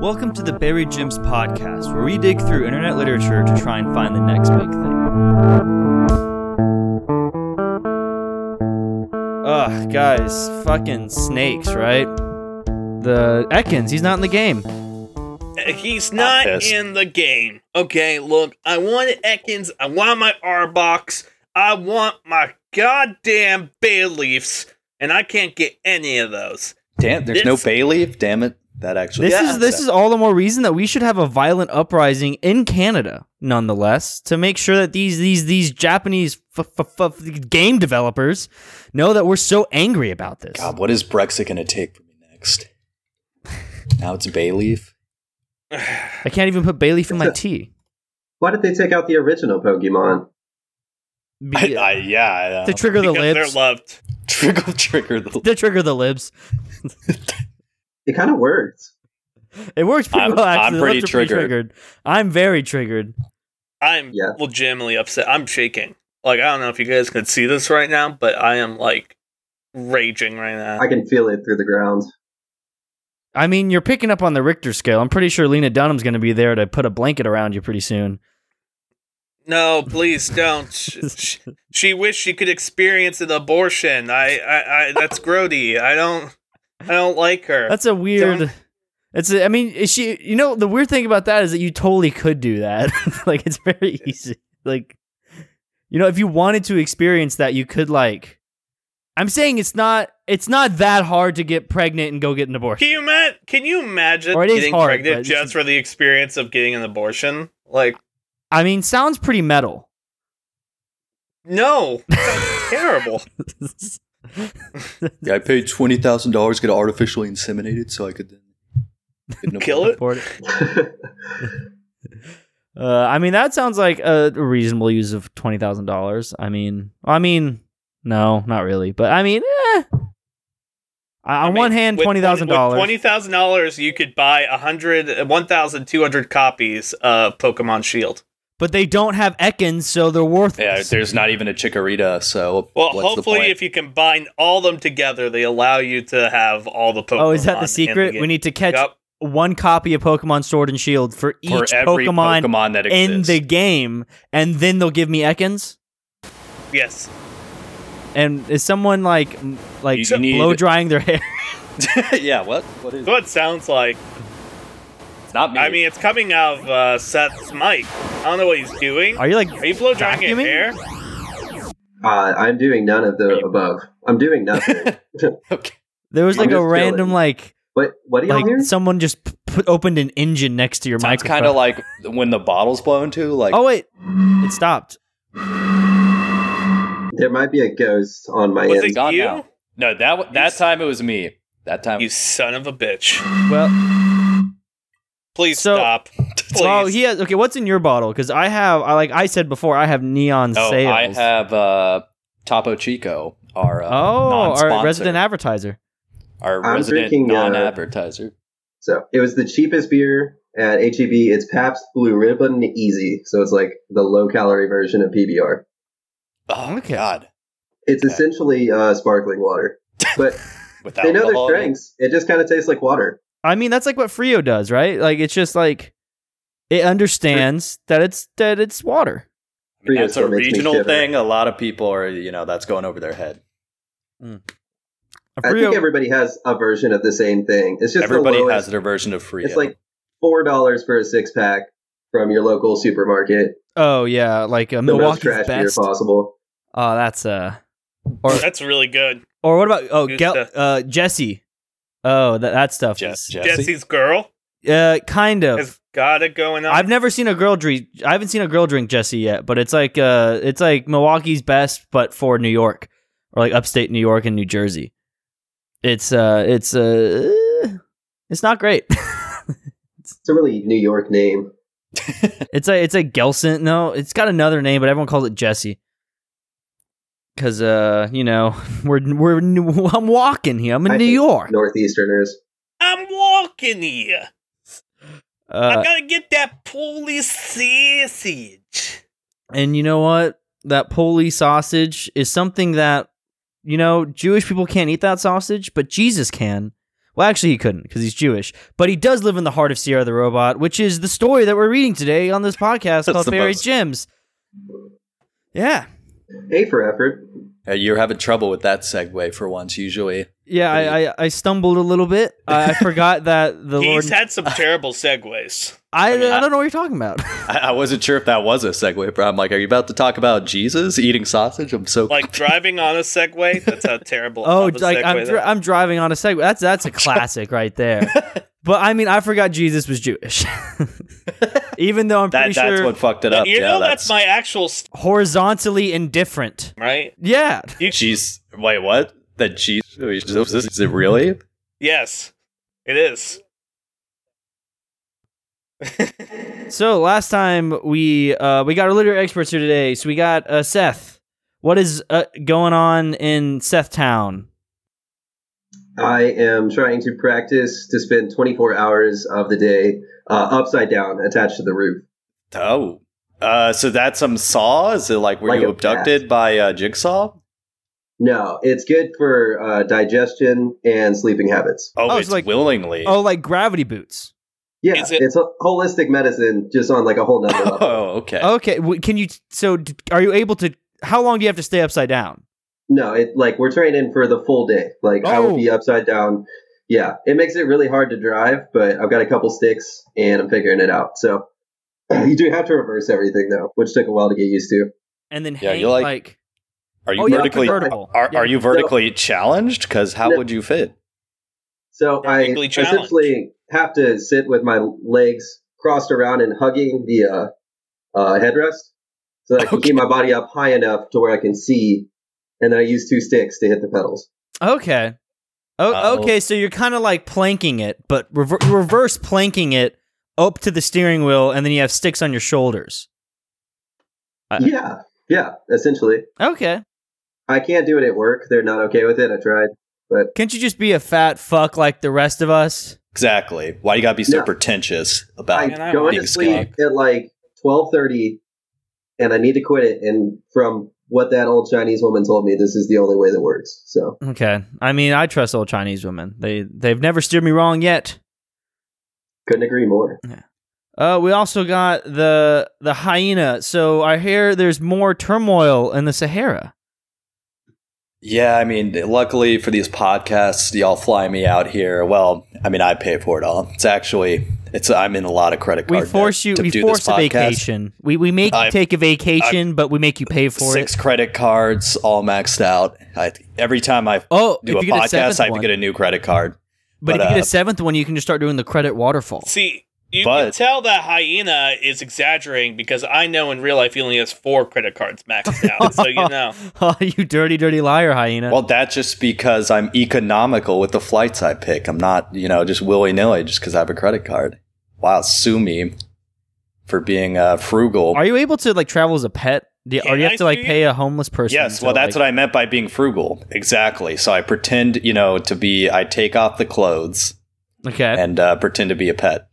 Welcome to the Buried Gems podcast, where we dig through internet literature to try and find the next big thing. Ugh, guys, fucking snakes, right? The Ekans, he's not in the game. Uh, he's not in the game. Okay, look, I wanted Ekans, I want my Arbok, I want my goddamn bay leaves, and I can't get any of those. Damn, there's no bay leaf. Damn it, that actually. This Yeah. is this is all the more reason that we should have a violent uprising in Canada, nonetheless, to make sure that these these these Japanese f- f- f- game developers know that we're so angry about this. God, what is Brexit going to take from me next? Now it's bay leaf. I can't even put bay leaf in my tea. Why did they take out the original Pokemon? Be- I, I, yeah, to trigger the libs. they're loved. trigger trigger the. to trigger the libs. It kind of worked. It works pretty I'm- well. I'm Actually, The pretty triggered. I'm very triggered. I'm Yeah. legitimately upset. I'm shaking. Like, I don't know if you guys could see this right now, but I am, like, raging right now. I can feel it through the ground. I mean, you're picking up on the Richter scale. I'm pretty sure Lena Dunham's going to be there to put a blanket around you pretty soon. No, please don't. She, she, she wished she could experience an abortion. I, I, I that's grody. I don't, I don't like her. That's a weird. Don't- It's. A, I mean, is she. You know, the weird thing about that is that you totally could do that. like, it's very easy. Like, you know, if you wanted to experience that, you could like. I'm saying it's not. It's not that hard to get pregnant and go get an abortion. Can you ima- Can you imagine Or it is getting hard, pregnant just for the experience of getting an abortion? Like, I mean, sounds pretty metal. no, that's terrible. Yeah, I paid twenty thousand dollars to get artificially inseminated so I could then Kill it? It. Uh, I mean, that sounds like a reasonable use of twenty thousand dollars. I mean, I mean, no, not really, but I mean, eh. I- on I one hand, with twenty thousand dollars. Twenty thousand dollars, you could buy a hundred, one thousand two hundred copies of Pokemon Shield. But they don't have Ekans, so they're worthless. Yeah, there's not even a Chikorita, so Well, what's the hopefully, point? if you combine all them together, they allow you to have all the Pokemon. oh, is that the secret? game. we need to catch Yup. one copy of Pokemon Sword and Shield for each for Pokemon, Pokemon that in the game, and then they'll give me Ekans. Yes. And is someone like like You- you blow drying their hair? yeah, what? What is? What it sounds like. It's not me. I mean, it's coming out of uh, Seth's mic. I don't know what he's doing. Are you like Are you blow drying your vacuuming? hair? Uh, I'm doing none of the above. I'm doing nothing. okay. There was I'm like a random chilling. like what? What do y'all like hear? someone just p- put opened an engine next to your Sounds microphone. kind of like when the bottle's blown too. Like, oh wait, it stopped. There might be a ghost on my Was end. it gone you? now. no, that w- that time it was me. That time, You son of a bitch. Well, Please So- stop. Please. well, he has. Okay, what's in your bottle? Because I have, I like I said before, I have neon oh, sales. I have uh, Topo Chico, our uh, oh, our non-sponsor, resident advertiser. our I'm resident drinking, uh, non-advertiser. So it was the cheapest beer at HEB. It's Pabst Blue Ribbon Easy. So it's like the low calorie version of PBR. Oh Okay. God! It's Okay. essentially uh, sparkling water, but they know their alcohol in strengths. It just kind of tastes like water. I mean, that's like what Frio does, right? Like it's just like it understands that it's that it's water. I mean, Frito That's a still makes me regional thing. A lot of people are, you know, that's going over their head. A I Frio, think everybody has a version of the same thing. It's just Everybody the lowest, has their version of free. It's like four dollars for a six pack from your local supermarket. oh yeah, like uh, The most Milwaukee's trash beer best. possible. Oh, that's uh, or That's really good. or what about oh Who's Gel- uh Jesse? Oh, that that stuff Je- is Jesse? Jesse's girl uh kind of. has got it going on. I've never seen a girl drink. I haven't seen a girl drink Jesse yet, but it's like uh, it's like Milwaukee's best, but for New York or like upstate New York and New Jersey. It's uh, it's uh, it's not great. It's a really New York name. it's a it's a Gelson. No, it's got another name, but everyone calls it Jesse. Cause uh, you know, we're we're I'm walking here. I'm in I New York. Northeasterners. I'm walking here. I Uh, gotta get that Polish sausage. and you know what? That Polish sausage is something that you know Jewish people can't eat that sausage, but Jesus can. Well, actually, he couldn't because he's Jewish, but he does live in the heart of Sierra the Robot, which is the story that we're reading today on this podcast That's called the Buried Gems. Yeah. A for effort. Uh, you're having trouble with that segue for once. Usually, Yeah, I, I, I stumbled a little bit. I, I forgot that the Lord. He's had some terrible segues. I, I mean, I don't know what you're talking about. I, I wasn't sure if that was a segue. But I'm like, are you about to talk about Jesus eating sausage? I'm so Like driving on a Segway. That's how terrible. oh, like I'm, that- dri- I'm driving on a Segway. That's that's a classic right there. But I mean, I forgot Jesus was Jewish, even though I'm that pretty that's sure what fucked it up. you yeah, know that's, my actual st- horizontally indifferent. right. Yeah. Jeez. Wait, what? That Jesus? Is it really? Yes, it is. So last time we uh, we got our literary experts here today. So we got uh, Seth. What is uh, going on in Seth Town? I am trying to practice to spend 24 hours of the day uh, upside down, attached to the roof. Oh. Uh, so that's some saw? Is it like were Like you a abducted by uh, Jigsaw? No, it's good for uh, digestion and sleeping habits. Oh, Oh, it's it's like- willingly. Oh, like gravity boots. Yeah, Is it- it's a holistic medicine, just on like a whole nother level. Oh, okay. Okay, w- can you? So, d- are you able to? How long do you have to stay upside down? No, it like we're training for the full day. Like I Oh. will be oh. upside down. Yeah, it makes it really hard to drive, but I've got a couple sticks and I'm figuring it out. So you do have to reverse everything though, which took a while to get used to. And then Yeah, hang, you like, like- Are you oh, yeah, vertically? convertible. Are, Yeah. are you vertically challenged? Because how No. would you fit? So I Technically challenged. essentially have to sit with my legs crossed around and hugging the uh, uh, headrest, so that I can Okay. keep my body up high enough to where I can see, and then I use two sticks to hit the pedals. Okay. Oh, Uh-oh. okay. So you're kind of like planking it, but rever- reverse planking it up to the steering wheel, and then you have sticks on your shoulders. I- yeah, yeah, essentially. Okay. I can't do it at work. They're not okay with it. I tried. But can't you just be a fat fuck like the rest of us? Exactly. Why you gotta be so No. pretentious I about? Man, I go like into sleep skinny. at like twelve thirty, and I need to quit it. And from what that old Chinese woman told me, this is the only way that works. So Okay. I mean, I trust old Chinese women. They they've never steered me wrong yet. couldn't agree more. Yeah. Uh, we also got the the hyena. So I hear there's more turmoil in the Sahara. Yeah, I mean, luckily for these podcasts, y'all fly me out here. Well, I mean, I pay for it all. It's actually, it's I'm in a lot of credit cards. We force you. to We do force a podcast. vacation. We we make you I've- take a vacation, but we make you pay for Six it. credit cards, all maxed out. I, every time I Oh, do if a you get podcast, seventh I have one, to get a new credit card. but, but, if you get uh, a seventh one, you can just start doing the credit waterfall. See, you But- can tell that hyena is exaggerating because I know in real life he only has four credit cards maxed out. so you know. oh, you dirty, dirty liar, hyena. Well, that's just because I'm economical with the flights I pick. I'm not, you know, just willy nilly just because I have a credit card. Wow, sue me for being uh, frugal. Are you able to like travel as a pet? Do you, or Can do you I have to like pay a homeless person? Yes, to, well, that's like- what I meant by being frugal. Exactly. So I pretend, you know, to be. I take off the clothes Okay. and uh, pretend to be a pet.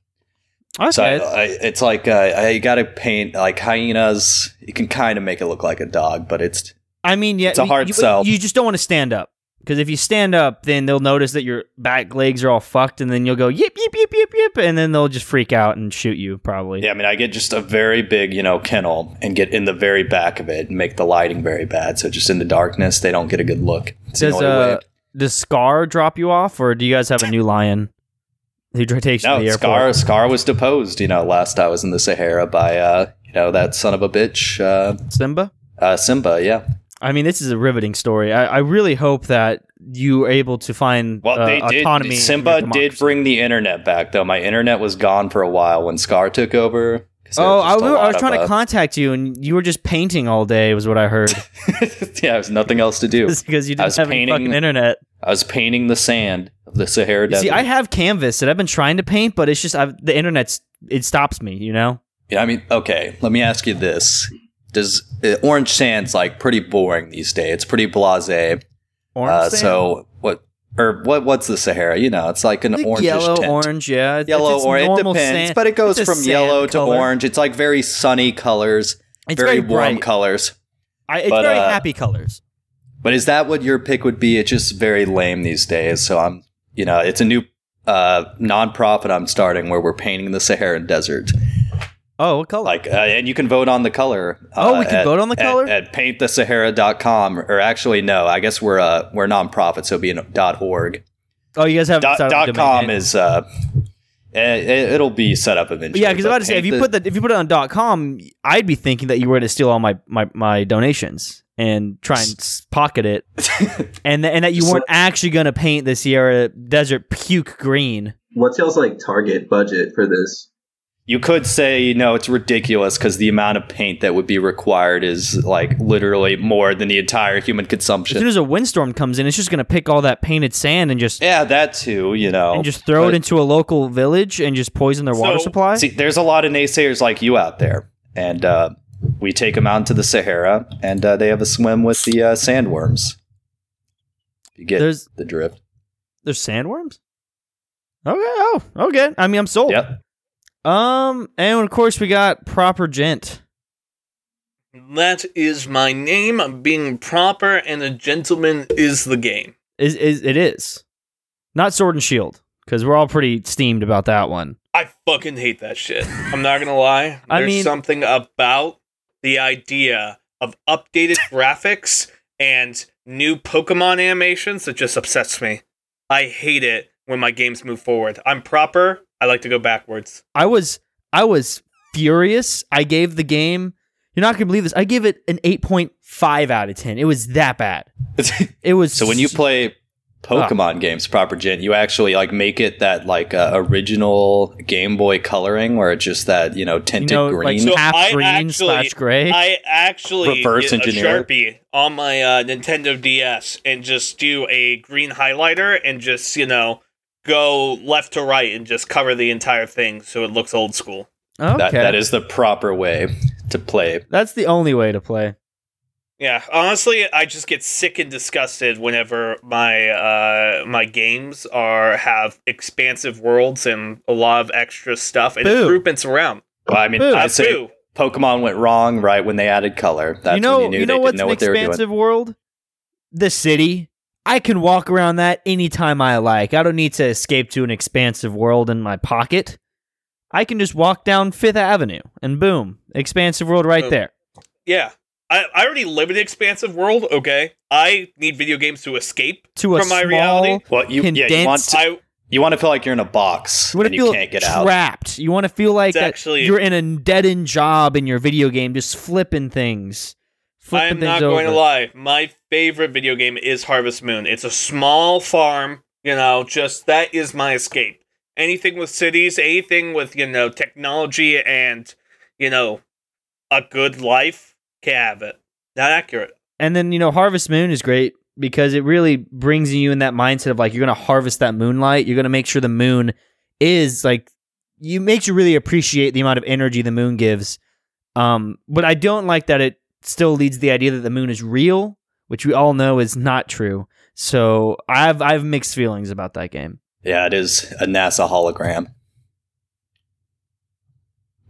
Okay. So I, I, it's like uh, I got to paint like hyenas. You can kind of make it look like a dog, but it's I mean, yeah, It's a hard you, sell. You just don't want to stand up because if you stand up, then they'll notice that your back legs are all fucked, and then you'll go yip yip yip yip yip, and then they'll just freak out and shoot you probably. yeah. I mean, I get just a very big, you know, kennel and get in the very back of it and make the lighting very bad. So just in the darkness, they don't get a good look. It's the Does uh does Scar drop you off, or do you guys have a new lion who dr- takes No, the Scar airport? Scar was deposed. You know, last I was in the Sahara by uh, you know, that son of a bitch, uh, Simba. uh Simba. Yeah. I mean, this is a riveting story. I, I really hope that you are able to find Well, uh, they did. autonomy. Simba did bring the internet back, though. My internet was gone for a while when Scar took over. Oh, I, just a was- I was trying to contact you, and you were just painting all day. Was what I heard. yeah, there was nothing else to do. Just because you I didn't was have painting- fucking internet. I was painting the sand of the Sahara You Desert. see, I have Canvas that I've been trying to paint, but it's just I've, the internet's it stops me. You know. Yeah, I mean, okay. Let me ask you this: Does uh, orange sand's like pretty boring these days? It's pretty blasé. Orange Uh, sand? so what? Or what? What's the Sahara? You know, it's like an orange yellow, tint. orange, yeah. Yellow it's or it depends, sand. but it goes from yellow to color. orange. It's like very sunny colors, It's very, very, warm bright. colors. I, it's but, very uh, happy colors. But is that what your pick would be? It's just very lame these days. So I'm, you know, it's a new uh, nonprofit I'm starting where we're painting the Saharan Desert. Oh, what color? Like, uh, and you can vote on the color. Oh, uh, we can at- vote on the at- color? at, paintthesahara.com. Or actually, no, I guess we're a we're nonprofit, so it'd be an .org. oh, you guys have Dot, dot com is uh, it, it'll be set up eventually. yeah, because I but was about to say if you the- put the if you put it on dot com, I'd be thinking that you were going to steal all my my, my donations and try and s- pocket it, and th- and that you weren't actually going to paint the Sahara Desert puke green. What's y'all's like target budget for this? You could say, you know it's ridiculous because the amount of paint that would be required is like literally more than the entire human consumption. As soon as a windstorm comes in, it's just going to pick all that painted sand and just Yeah, that too, you know. and just throw it into a local village and just poison their water supply. See, there's a lot of naysayers like you out there, and uh, we take them out into the Sahara, and uh, they have a swim with the uh, sandworms. You get There's the drift. there's sandworms. Okay. Oh, okay. I mean, I'm sold. Yep. Um, and of course we got proper gent. That is my name. Being proper and a gentleman is the game. Is is it is not sword and shield because we're all pretty steamed about that one. I fucking hate that shit. I'm not gonna lie. I There's mean- something about the idea of updated graphics and new Pokemon animations that just upsets me. I hate it when my games move forward. I'm proper. I like to go backwards. I was I was furious. I gave the game. You're not gonna believe this. I gave it an 8.5 out of 10. It was that bad. It was so when you play Pokemon games, proper gent, you actually like make it that like uh, original Game Boy coloring where it's just that you know you tinted know, green. like So half I green actually- slash gray. I actually Reverse get a engineer. Sharpie on my uh, Nintendo DS and just do a green highlighter and just, you know, go left to right and just cover the entire thing so it looks old school. okay, that, that is the proper way to play. that's the only way to play. Yeah, honestly, I just get sick and disgusted whenever my uh my games are have expansive worlds and a lot of extra stuff and Boo. improvements around. Well, I mean, Boo. I Uh, say boo. Pokemon went wrong right when they added color. That's you know, when you knew know they what's didn't know an what they were doing. expansive world? The city. I can walk around that anytime I like. I don't need to escape to an expansive world in my pocket. I can just walk down Fifth Avenue and boom, expansive world right Oh. there. Yeah. I, I already live in an expansive world, okay? I need video games to escape To a from my small, reality. Well, you, yeah, you want to, I you want to feel like you're in a box You want and to you feel can't get out. trapped. You want to feel like actually- you're in a dead end job in your video game, just flipping things. Flipping I'm not over. going to lie. My favorite video game is Harvest Moon. It's a small farm, you know, just that is my escape. Anything with cities, anything with, you know, technology and, you know, a good life, can have it. Not accurate. And then you know, Harvest Moon is great because it really brings you in that mindset of like you're gonna harvest that moonlight. You're gonna make sure the moon is like you makes you really appreciate the amount of energy the moon gives. Um, but I don't like that it still leads to the idea that the moon is real, which we all know is not true. So I have I have mixed feelings about that game. Yeah, it is a NASA hologram.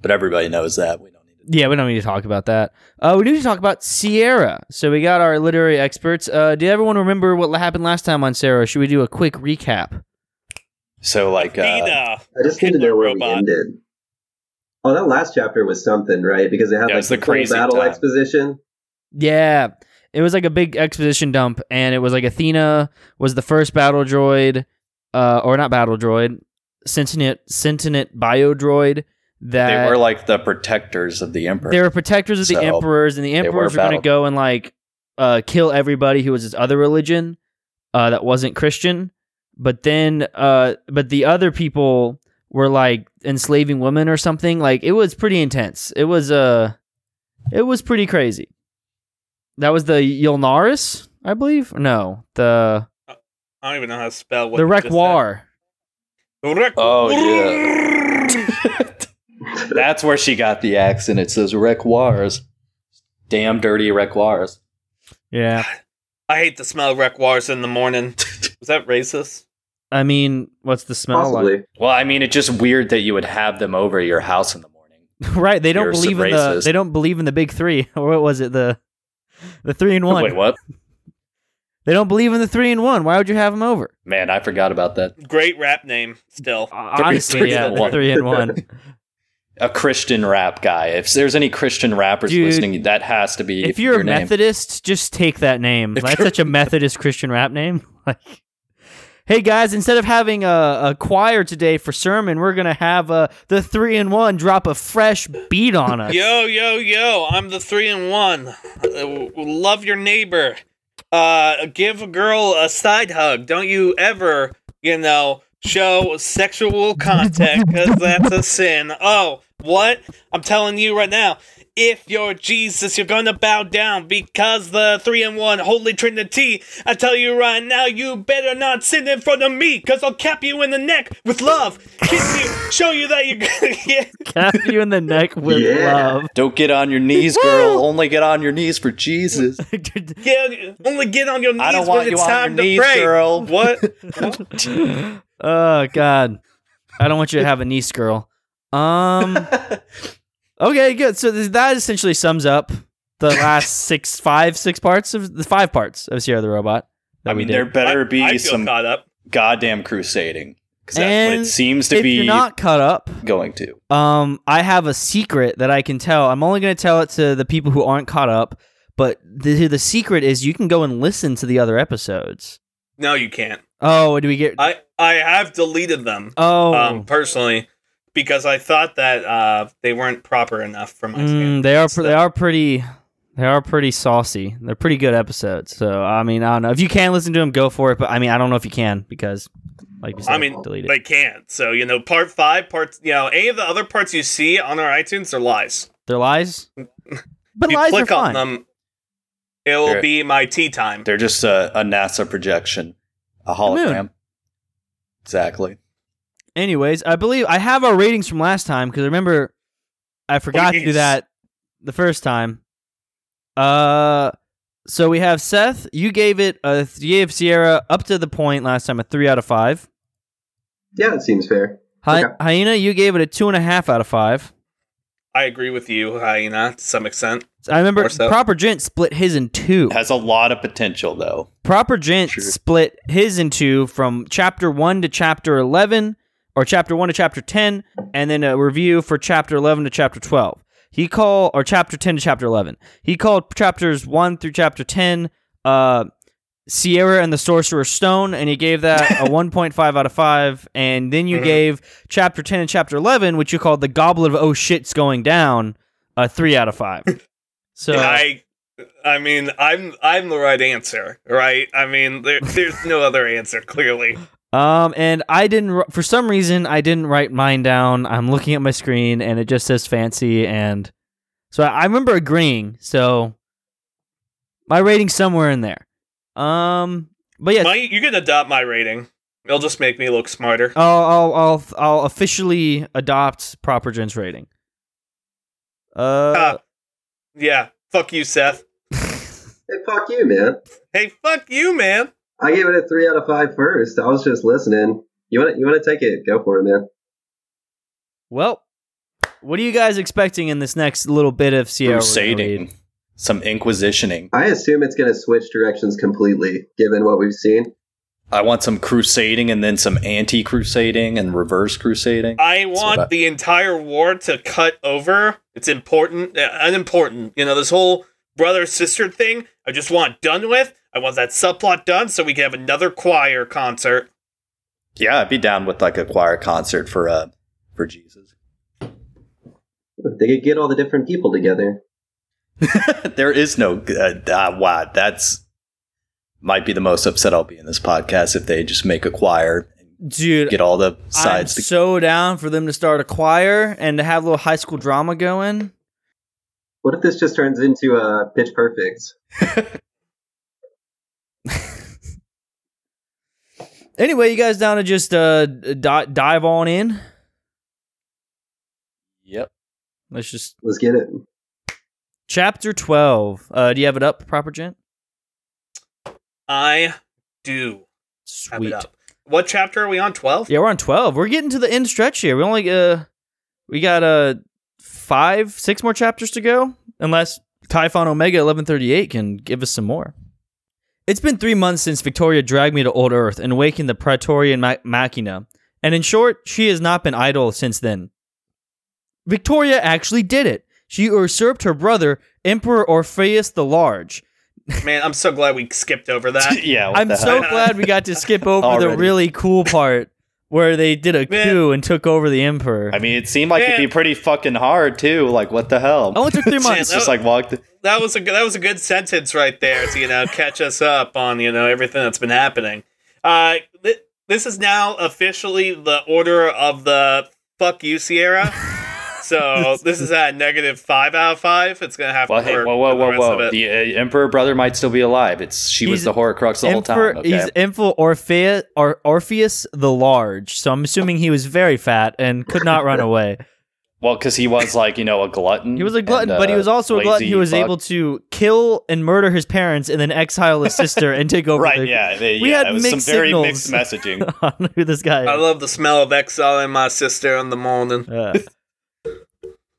But everybody knows that. We don't need to. Yeah, we don't need to talk about that. Uh, we need to talk about Sierra. So we got our literary experts. Uh, did everyone remember what happened last time on Sierra? Should we do a quick recap? So, like, uh, Nina. I just need to Hitler know where robot. we ended. Oh, that last chapter was something, right? Because it had Yeah, like was the the crazy battle time. exposition. Yeah, it was like a big exposition dump, and it was like Athena was the first battle droid, uh, or not battle droid, sentient sentient bio droid that they were like the protectors of the Emperor. they were protectors of the emperors, and the emperors were going to go and like uh, kill everybody who was this other religion uh, that wasn't Christian. But then, uh, but the other people were like enslaving women or something. Like it was pretty intense. It was uh, it was pretty crazy. That was the Yulnaris, I believe. No, the I don't even know how to spell what the you just said. Requar. Oh, yeah. That's where she got the accent. It says Requoirs. Damn dirty Requoirs. Yeah, I hate the smell of Requoirs in the morning. Was that racist? I mean, what's the smell like? Well, I mean, it's just weird that you would have them over your house in the morning. right? They don't You're believe in the racist. they don't believe in the big three. Or what was it? The the three and one. Wait, what? They don't believe in the three and one. Why would you have them over? Man, I forgot about that. Great rap name still. Honestly, three yeah, and the one. three and one. A Christian rap guy. If there's any Christian rappers Dude, listening, that has to be if you're your a name. Methodist, just take that name. If That's such a Methodist Christian rap name. Like, hey guys, instead of having a, a choir today for sermon, we're gonna have uh, the three and one drop a fresh beat on us. Yo, yo, yo! I'm the three and one. Uh, love your neighbor. Uh, give a girl a side hug. Don't you ever, you know, show sexual contact because that's a sin. Oh, what? I'm telling you right now. If you're Jesus, you're gonna bow down because the three and one Holy Trinity. I tell you right now, you better not sin in front of me, cause I'll cap you in the neck with love, kiss you, show you that you're gonna get Cap you in the neck with Yeah. love. Don't get on your knees, girl. Only get on your knees for Jesus. Get only get on your knees I don't when want you it's on your time to knees, pray. girl. What? oh God, I don't want you to have a niece, girl. Um. Okay, good. So that essentially sums up the last six, five, six parts of the five parts of Sierra the Robot. That I we mean, did. there better be I feel some caught up. goddamn crusading because that's what it seems to if be you're not caught up, going to. um, I have a secret that I can tell. I'm only going to tell it to the people who aren't caught up. But the the secret is you can go and listen to the other episodes. No, you can't. Oh, do we get? I I have deleted them oh, um personally because I thought that uh they weren't proper enough for my Mm, they are. Pr- they are pretty. They are pretty saucy. They're pretty good episodes. So I mean, I don't know if you can listen to them, go for it. But I mean, I don't know if you can because, like you said, I mean, delete it. they can't. So you know, part five, parts. You know, any of the other parts you see on our iTunes are lies. They're lies. But If you lies are click on fine. them, it will They're- be my tea time. They're just a, a NASA projection, a hologram. Exactly. Anyways, I believe I have our ratings from last time because I remember I forgot to do that the first time. Uh, so we have Seth. You gave it a you gave Sierra up to the point last time a three out of five. Yeah, it seems fair. Hy- Okay. Hyena, you gave it a two and a half out of five. I agree with you, Hyena, to some extent. I remember so. Proper Gent split his in two. Has a lot of potential though. Proper Gent True. split his in two from chapter one to chapter eleven, or chapter one to chapter ten, and then a review for chapter eleven to chapter twelve. He called or chapter ten to chapter eleven. He called chapters one through chapter ten, uh, Sierra and the Sorcerer's Stone, and he gave that a one point five out of five. And then you Mhm. gave chapter ten and chapter eleven, which you called the Goblet of Oh Shit's Going Down, a three out of five. So I I mean, I'm I'm the right answer, right? I mean, there, there's no other answer clearly. Um, and I didn't, for some reason, I didn't write mine down. I'm looking at my screen and it just says fancy. And so I, I remember agreeing. So my rating's somewhere in there. Um, but yeah, My, you can adopt my rating. It'll just make me look smarter. I'll, I'll, I'll, I'll officially adopt Proper Gent's rating. Uh, Ah. Yeah, fuck you, Seth. Hey, fuck you, man. Hey, fuck you, man. I gave it a three out of five first. I was just listening. You want to, you want to take it? Go for it, man. well, what are you guys expecting in this next little bit of Sierra? we're gonna read? Crusading. Some inquisitioning. I assume it's going to switch directions completely, given what we've seen. I want some crusading and then some anti crusading and reverse crusading. I what want I- the entire war to cut over. It's important, uh, unimportant. You know, this whole brother sister thing. I just want done with. I want that subplot done so we can have another choir concert. Yeah, I'd be down with like a choir concert for uh for Jesus. They could get all the different people together. there is no uh, uh, wow. That's might be the most upset I'll be in this podcast if they just make a choir Dude, get all the I'm sides. to- so down for them to start a choir and to have a little high school drama going. What if this just turns into a Pitch Perfect? Anyway, you guys down to just uh di- dive on in? yep. Let's just Let's get it. chapter twelve. Uh, do you have it up, proper gent? I do have Sweet. it up. What chapter are we on? 12? Yeah, we're on twelve. We're getting to the end stretch here. We only uh we got uh five, six more chapters to go, unless Typhon Omega eleven thirty eight can give us some more. It's been three months since Victoria dragged me to Old Earth and awakened the Praetorian ma- Machina, and in short, she has not been idle since then. Victoria actually did it. She usurped her brother, Emperor Orpheus the Large. Man, I'm so glad we skipped over that. yeah, I'm so glad we got to skip over the really cool part where they did a Man. coup and took over the emperor. I mean, it seemed like it'd be pretty fucking hard too. Like, what the hell? It only took three months. just like walked. That was a good, that was a good sentence right there to you know catch us up on you know everything that's been happening. Uh, th- this is now officially the order of the fuck you Sierra. So this is at negative five out of five. It's gonna have Well, to hey, whoa, whoa, the whoa, whoa! The uh, emperor brother might still be alive. It's she was He's the Horcrux the whole time. Okay. He's Emperor Orpheus, or Orpheus the Large. So I'm assuming he was very fat and could not run away. Well, because he was like you know a glutton. He was a glutton, and, but he uh, was also a glutton lazy who was fuck. able to kill and murder his parents and then exile his sister and take over. Right? the- Yeah. they- We yeah, had it was some mixed very mixed messaging. on who this guy is. I love the smell of exile in my sister in the morning. Yeah.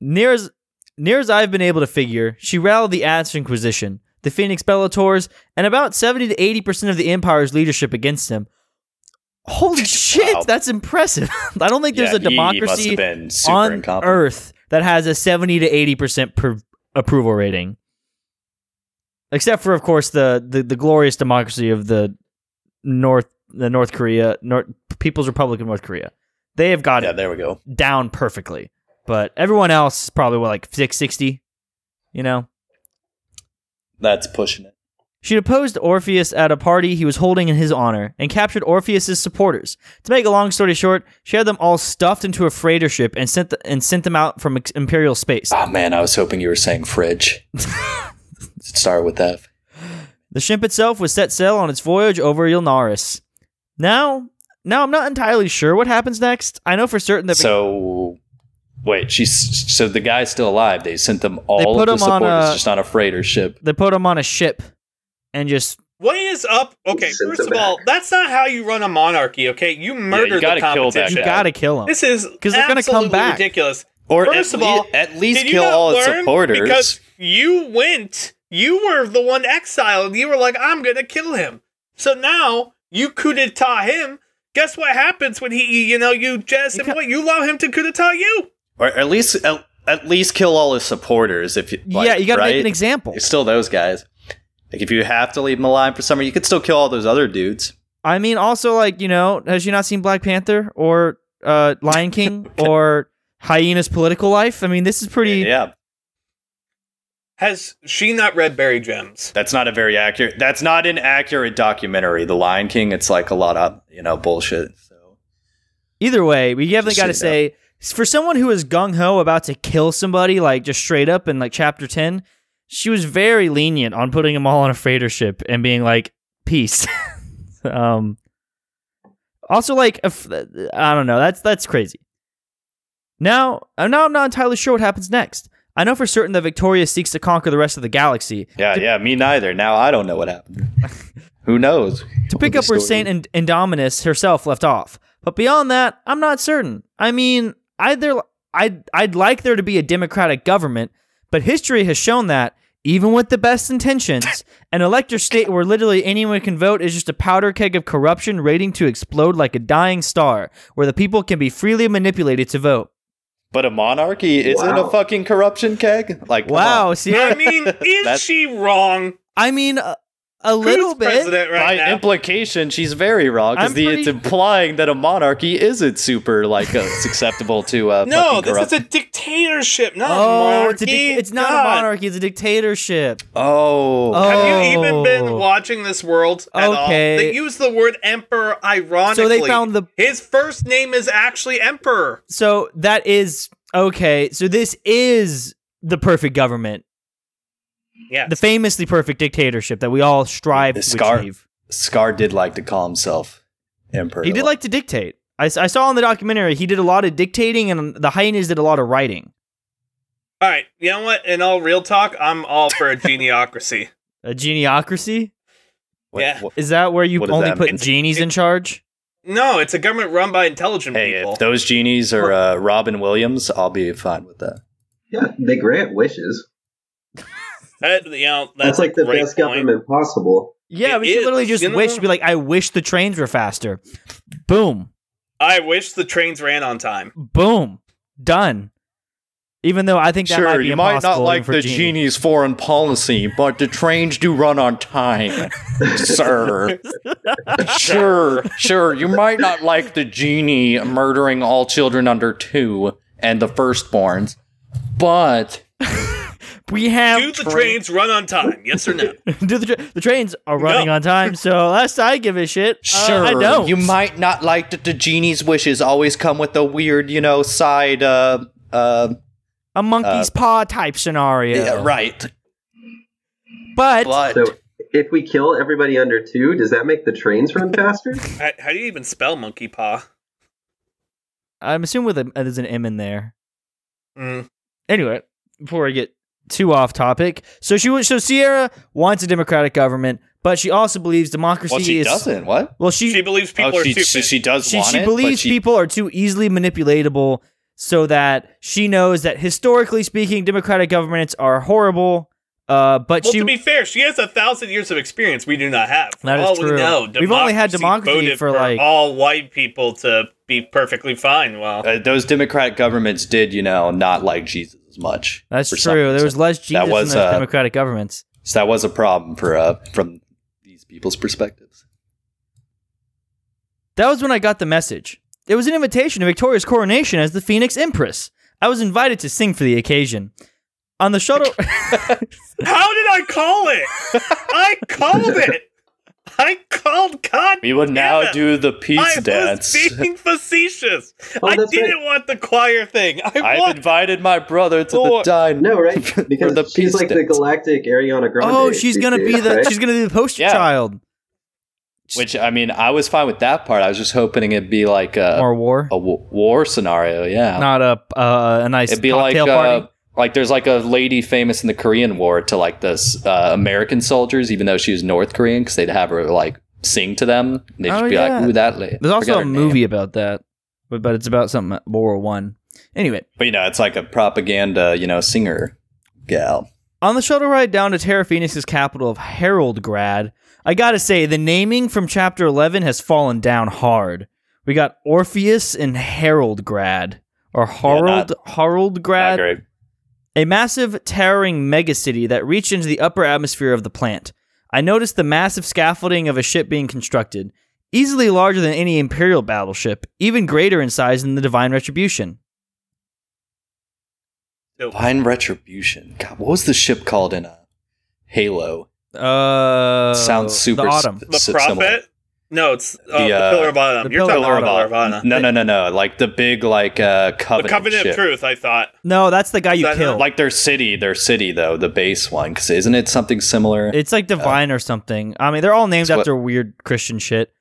Near as near as I've been able to figure, she rallied the Ash Inquisition, the Phoenix Bellators, and about seventy to eighty percent of the Empire's leadership against him. Holy shit, Wow. that's impressive. I don't think there's Yeah, a he- he must democracy have been super on incompetent. Earth that has a seventy to eighty percent approval rating. Except for, of course, the, the, the glorious democracy of the North the North Korea North People's Republic of North Korea. They have got Yeah, it there we go. down perfectly. But everyone else is probably what, like 660, you know? That's pushing it. She deposed Orpheus at a party he was holding in his honor and captured Orpheus's supporters. To make a long story short, she had them all stuffed into a freighter ship and sent the, and sent them out from imperial space. Oh man, I was hoping you were saying fridge. Start with that. The ship itself was set sail on its voyage over Ilnaris. Now, now I'm not entirely sure what happens next. I know for certain that So, wait, she's so the guy's still alive. They sent them all put of the him on supporters a- just on a freighter ship. they put him on a ship and just What is up? Okay, Send first them of all, that's not how you run a monarchy. Okay, you murder gotta the kill that competition. you Yeah. gotta kill him. This is because they're gonna come back. ridiculous. Or First at of all, lea- at least Did you kill not all its learn? supporters. Because you went, you were the one exiled. You were like, I'm gonna kill him. So now you coup d'etat him. Guess what happens when he, you know, you jettison You him away? You allow him to coup d'etat you. Or at least at, at least kill all his supporters. If you, like, yeah, you gotta right? make an example. It's still those guys. Like if you have to leave them alive for summer, you could still kill all those other dudes. I mean, also like you know, has you not seen Black Panther or uh, Lion King or Hyena's Political Life? I mean, this is pretty. Yeah, Has she not read Buried Gems? that's not a very accurate. That's not an accurate documentary. The Lion King. It's like a lot of you know bullshit. So Either way, we definitely got to so you say, for someone who is gung ho about to kill somebody, like just straight up in like chapter ten, she was very lenient on putting them all on a freighter ship and being like, "Peace." um. Also, like, if, I don't know. That's that's crazy. Now, uh, now I'm not entirely sure what happens next. I know for certain that Victoria seeks to conquer the rest of the galaxy. yeah, yeah. Me neither. Now I don't know what happened. Who knows? to pick up where Saint and Indominus herself left off. But beyond that, I'm not certain. I mean, either I'd I'd like there to be a democratic government, but history has shown that even with the best intentions, an elector state where literally anyone can vote is just a powder keg of corruption waiting to explode like a dying star, where the people can be freely manipulated to vote. But a monarchy isn't Wow. a fucking corruption keg. Like Wow, on. see, I mean, is she wrong? I mean, uh, a, a Who's little bit. right By now? implication, she's very wrong because pretty- it's implying that a monarchy isn't super like uh, susceptible to uh, no, fucking this corrupt- is a dictatorship, not a Oh, monarchy. it's, a dic- it's not God. a monarchy; it's a dictatorship. Oh, Oh. Have you even been watching this world at Okay. all? They use the word emperor ironically. So they found the his first name is actually emperor. So that is okay. So this is the perfect government, Yeah. the famously perfect dictatorship that we all strive The to scar- achieve. Scar did like to call himself emperor. He did like to dictate. I saw in the documentary he did a lot of dictating, and the hyenas did a lot of writing. all right. You know what? In all real talk, I'm all for a geniocracy. A geniocracy What- Yeah. what- is that where you only put mean? genies in charge? No, it's a government run by intelligent hey, people. if those genies are uh, Robin Williams, I'll be fine with that. Yeah, they grant wishes. That- you know, That's, that's, like the best point. government possible. Yeah, It we should is, literally just you know? wish to be like, I wish the trains were faster. Boom. I wish the trains ran on time. Boom. Done. Even though I think that might Sure, be you might not like for the Genie. genie's foreign policy, but the trains do run on time, sir. Sure, sure. You might not like the genie murdering all children under two and the firstborns, but We have Do the tra- trains run on time? Yes or no? do the, tra- the trains are running No. on time. So last I give a shit, uh, sure, I don't. you might not like that the genie's wishes always come with a weird, you know, side. Uh, uh, a monkey's paw type scenario. yeah, right. But, But So if we kill everybody under two, does that make the trains run faster? how, how do you even spell monkey paw? I'm assuming with a, there's an M in there. Mm. Anyway, before I get too off topic, so she so Sierra wants a democratic government, but she also believes democracy well, she is doesn't. What? well she She believes people oh, are she, stupid. she, she does she, want she it, but believes she- people are too easily manipulatable so that she knows that historically speaking democratic governments are horrible uh, but well, she to be fair, she has a thousand years of experience we do not have. For That is all true. we know, We've only had democracy voted for, like- all white people to be perfectly fine. Well, Uh, those democratic governments did, you know, not like Jesus as much. that's true there was reason. less Jesus was, in those uh, democratic governments So that was a problem for uh, from these people's perspectives. that was when i got the message it was an invitation to victoria's coronation as the phoenix empress i was invited to sing for the occasion on the shuttle how did I call it? I called it. I called God. We would now it. do the peace I dance. was being facetious. Oh, I didn't want the choir thing. I I've want. invited my brother to the dine. No, right? Because the she's peace like the galactic Ariana Grande. oh she's gonna be the right? she's gonna be the poster Yeah. child Which I mean, I was fine with that part. I was just hoping it'd be like a, or war a w- war scenario. Yeah, not a uh, a nice it'd be like cocktail party uh, like there's like a lady famous in the Korean War to like this uh, American soldiers, even though she was North Korean, because they'd have her like sing to them. And they'd just Oh, be yeah. like, "Ooh, that lady." There's also a her name. movie about that, but, but it's about something World War One. Anyway, but you know, it's like a propaganda, you know, singer gal. on the shuttle ride down to Terra Phoenix's capital of Haroldgrad, I gotta say the naming from Chapter 11 has fallen down hard. We got Orpheus and Haroldgrad, or Harold Not Haroldgrad. A massive, towering megacity that reached into the upper atmosphere of the plant. I noticed the massive scaffolding of a ship being constructed, easily larger than any Imperial battleship, even greater in size than the Divine Retribution. Divine Retribution. God, what was the ship called in a Halo? Uh, Sounds super The Autumn. s- The s- similar. prophet? No, it's uh, The, the, uh, Pillar of Autumn. the You're Pillar talking about Pillar of No, no, no, no. Like the big, like uh, The covenant. Covenant ship. of Truth. I thought. No, that's the guy you Is that kill. not- Like their city, their city though, the base one. Because isn't it something similar? It's like Divine or something. I mean, they're all named It's what- after weird Christian shit.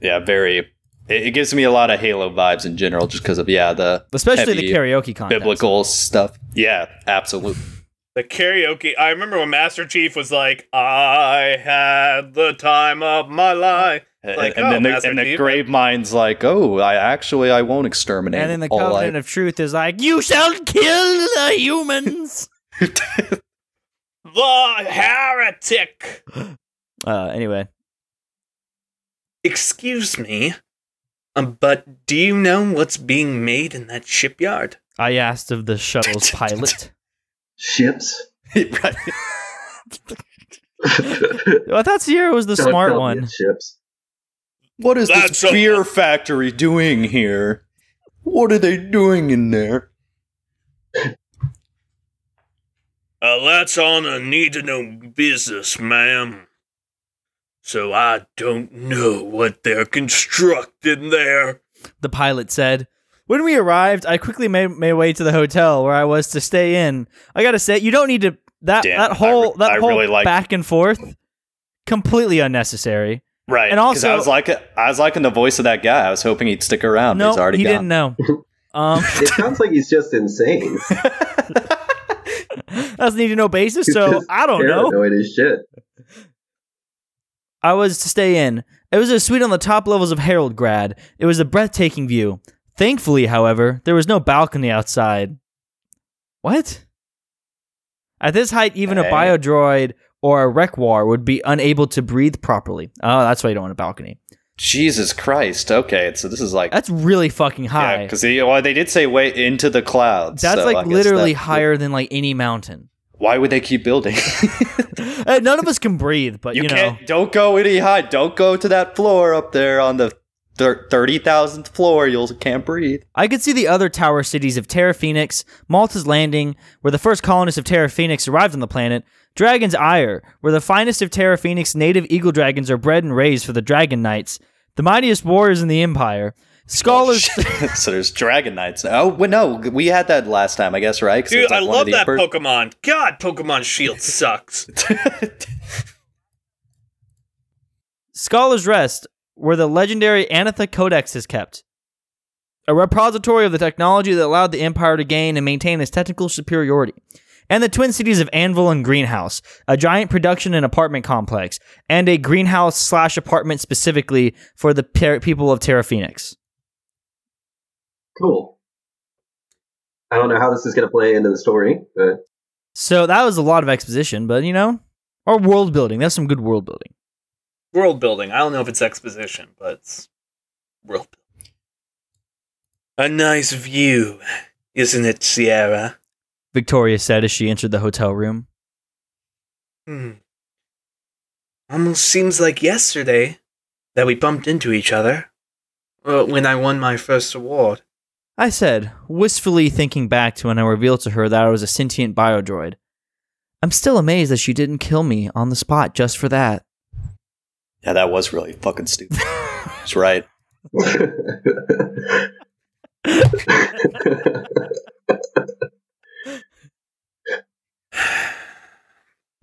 yeah, very. It, it gives me a lot of Halo vibes in general, just because of yeah the Especially heavy the karaoke contest. biblical stuff. Yeah, absolutely. The karaoke. I remember when Master Chief was like, "I had the time of my life." Like, and oh, then the, Master and the Gravemind's like, oh, I actually I won't exterminate. And then the all Covenant life." of Truth is like, you shall kill the humans. The heretic. uh, anyway, Excuse me, um, but do you know what's being made in that shipyard? I asked of the shuttle's pilot. Ships. Right. I thought Sierra was the Don't smart tell me one. Ships. What is That's this a- beer factory doing here? What are they doing in there? Uh, that's on a need to know business, ma'am. So I don't know what they're constructing there. The pilot said. When we arrived, I quickly made my way to the hotel where I was to stay in. I gotta say, you don't need to that Damn, that whole re- that I whole really like- back and forth, completely unnecessary. Right. and also I was like, I was liking the voice of that guy. I was hoping he'd stick around. but no, he's already he gone. didn't know. Um, It sounds like he's just insane. that's need to know basis. He's So I don't know. Paranoid as shit. I was to stay in. It was a suite on the top levels of Harold Grad. It was a breathtaking view. Thankfully, however, there was no balcony outside. What? At this height, even a Hey. biodroid or a Rekwar would be unable to breathe properly. Oh, that's why you don't want a balcony. Jesus Christ. Okay, so this is like That's really fucking high. because they, well, they did say way into the clouds. that's so like literally that- higher than like any mountain. Why would they keep building? Uh, None of us can breathe, but you you, know. can't. Don't go any high. Don't go to that floor up there on the thirty thousandth floor. You'll can't breathe. I could see the other tower cities of Terra Phoenix, Malta's Landing, where the first colonists of Terra Phoenix arrived on the planet, Dragon's Ire, where the finest of Terra Phoenix native eagle dragons are bred and raised for the Dragon Knights, the mightiest warriors in the Empire, Scholars. so there's Dragon Knights. Oh, well, no, we had that last time, I guess, right? Dude, like, I love that Emperor- Pokemon. God, Pokemon Shield sucks. Scholar's Rest, where the legendary Anatha Codex is kept. A repository of the technology that allowed the Empire to gain and maintain its technical superiority. And the twin cities of Anvil and Greenhouse, a giant production and apartment complex, and a greenhouse slash apartment specifically for the per- people of Terra Phoenix. Cool. I don't know how this is going to play into the story, but So that was a lot of exposition, but you know, or world building. That's some good world building. World building. I don't know if it's exposition, but it's world building. A nice view, isn't it, Sierra? Victoria said as she entered the hotel room. Hmm. Almost seems like yesterday that we bumped into each other. Uh, when I won my first award. I said, wistfully thinking back to when I revealed to her that I was a sentient biodroid. I'm still amazed that she didn't kill me on the spot just for that. Yeah, that was really fucking stupid. That's right.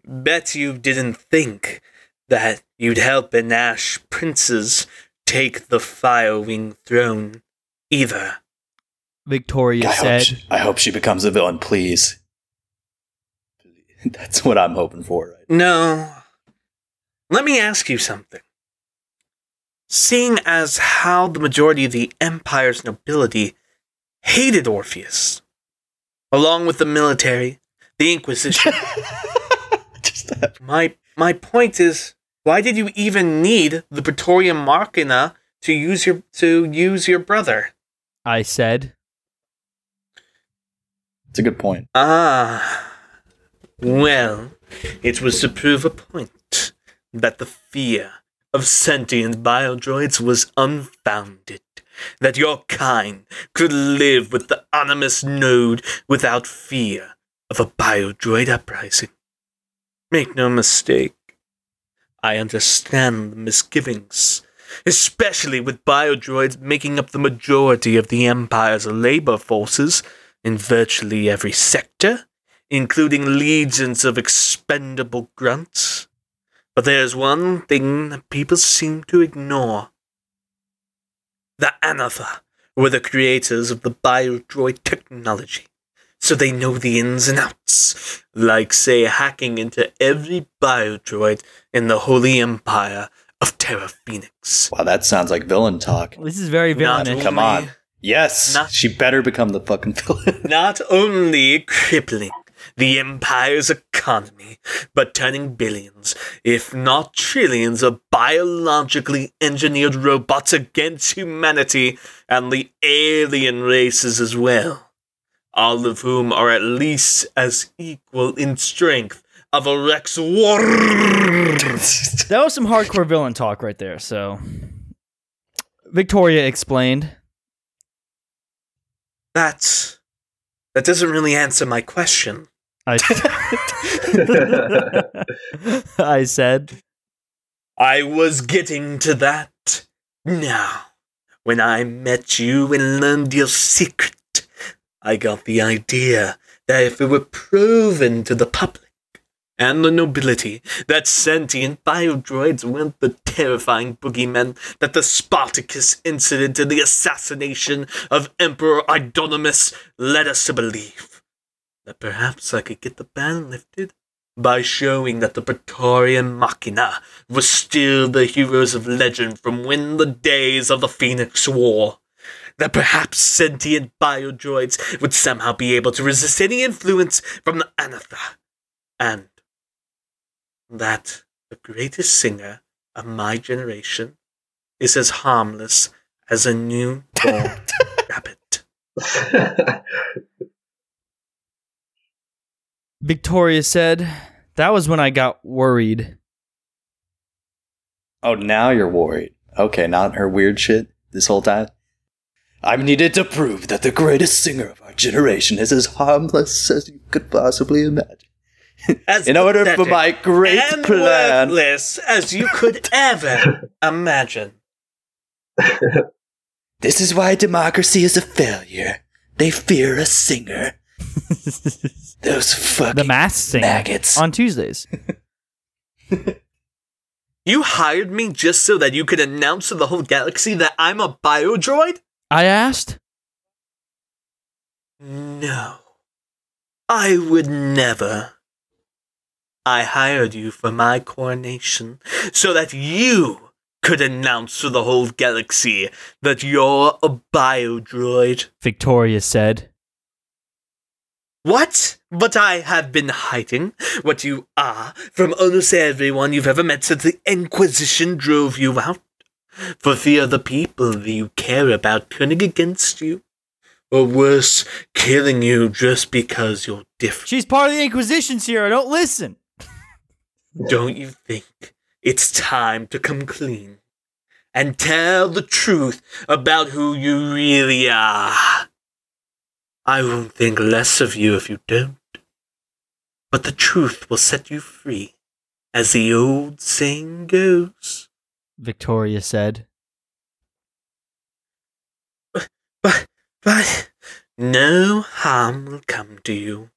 Bet you didn't think that you'd help an Ash Princess take the Firewing throne either. Victoria I hope, said, she, I hope she becomes a villain, please. That's what I'm hoping for. Right? No. Let me ask you something. Seeing as how the majority of the Empire's nobility hated Orpheus, along with the military, the Inquisition, Just that. my my point is, why did you even need the Praetorian Machina to use your to use your brother? I said, It's a good point. Ah, well, it was to prove a point that the fear of sentient biodroids was unfounded. That your kind could live with the Animus node without fear of a biodroid uprising. Make no mistake, I understand the misgivings, especially with biodroids making up the majority of the Empire's labor forces in virtually every sector, including legions of expendable grunts. But there's one thing that people seem to ignore. The Anatha were the creators of the biodroid technology, so they know the ins and outs, like, say, hacking into every biodroid in the Holy Empire of Terra Phoenix. Wow, that sounds like villain talk. This is very Not villainous. Come on. Yes, Not- she better become the fucking villain. not only crippling the empire's economy, but turning billions, if not trillions, of biologically engineered robots against humanity and the alien races as well. All of whom are at least as equal in strength of a Rex War. That was some hardcore villain talk right there, so. Victoria explained. That's that doesn't really answer my question. I, I said, I was getting to that. Now, when I met you and learned your secret, I got the idea that if it were proven to the public and the nobility that sentient biodroids weren't the terrifying boogeymen that the Spartacus incident and the assassination of Emperor Idonimus led us to believe, that perhaps I could get the ban lifted by showing that the Praetorian Machina was still the heroes of legend from when the days of the Phoenix War. That perhaps sentient biodroids would somehow be able to resist any influence from the Anatha. And that the greatest singer of my generation is as harmless as a newborn rabbit. Victoria said, That was when I got worried. Oh, now you're worried. Okay, not her weird shit this whole time. I'm needed to prove that the greatest singer of our generation is as harmless as you could possibly imagine. As In order for my great and plan. worthless as you could ever imagine. This is why democracy is a failure. They fear a singer. Those fucking the Masked Singer maggots. on Tuesdays. You hired me just so that you could announce to the whole galaxy that I'm a bio droid? I asked. No. I would never. I hired you for my coronation so that you could announce to the whole galaxy that you're a bio droid. Victoria said. What? But I have been hiding what you are from almost everyone you've ever met since the Inquisition drove you out. For fear the people that you care about turning against you. Or worse, killing you just because you're different. She's part of the Inquisition, Sierra. Don't listen. Don't you think it's time to come clean and tell the truth about who you really are? I won't think less of you if you don't. But the truth will set you free, as the old saying goes. Victoria said. But, but, but no harm will come to you.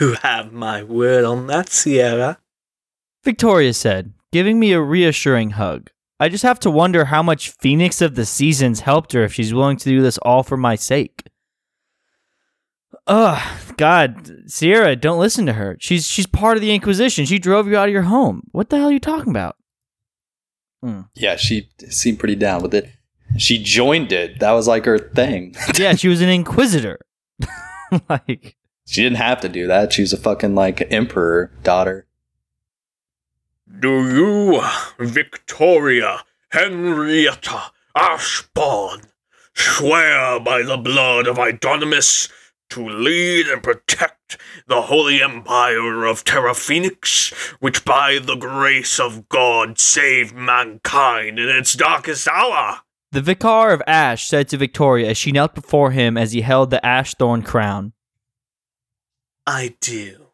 You have my word on that, Sierra. Victoria said, giving me a reassuring hug. I just have to wonder how much Phoenix of the Seasons helped her if she's willing to do this all for my sake. Ugh, God, Sierra, don't listen to her. She's she's part of the Inquisition. She drove you out of your home. What the hell are you talking about? Hmm. Yeah, she seemed pretty down with it. She joined it. That was like her thing. Yeah, she was an Inquisitor. like, She didn't have to do that. She was a fucking like emperor daughter. Do you, Victoria Henrietta Ashbourne, swear by the blood of Idonimus to lead and protect the holy empire of Terra Phoenix, which by the grace of God saved mankind in its darkest hour? the Vicar of Ash said to Victoria as she knelt before him as he held the ash thorn crown. I do.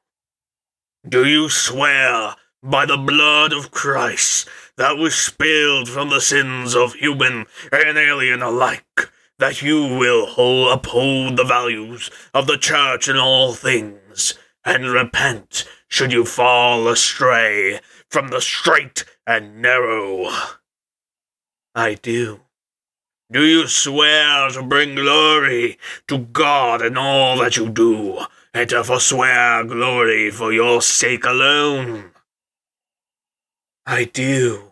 Do you swear by the blood of Christ that was spilled from the sins of human and alien alike that you will hold, uphold the values of the church in all things and repent should you fall astray from the straight and narrow? I do. Do you swear to bring glory to God in all that you do, and to forswear glory for your sake alone? I do.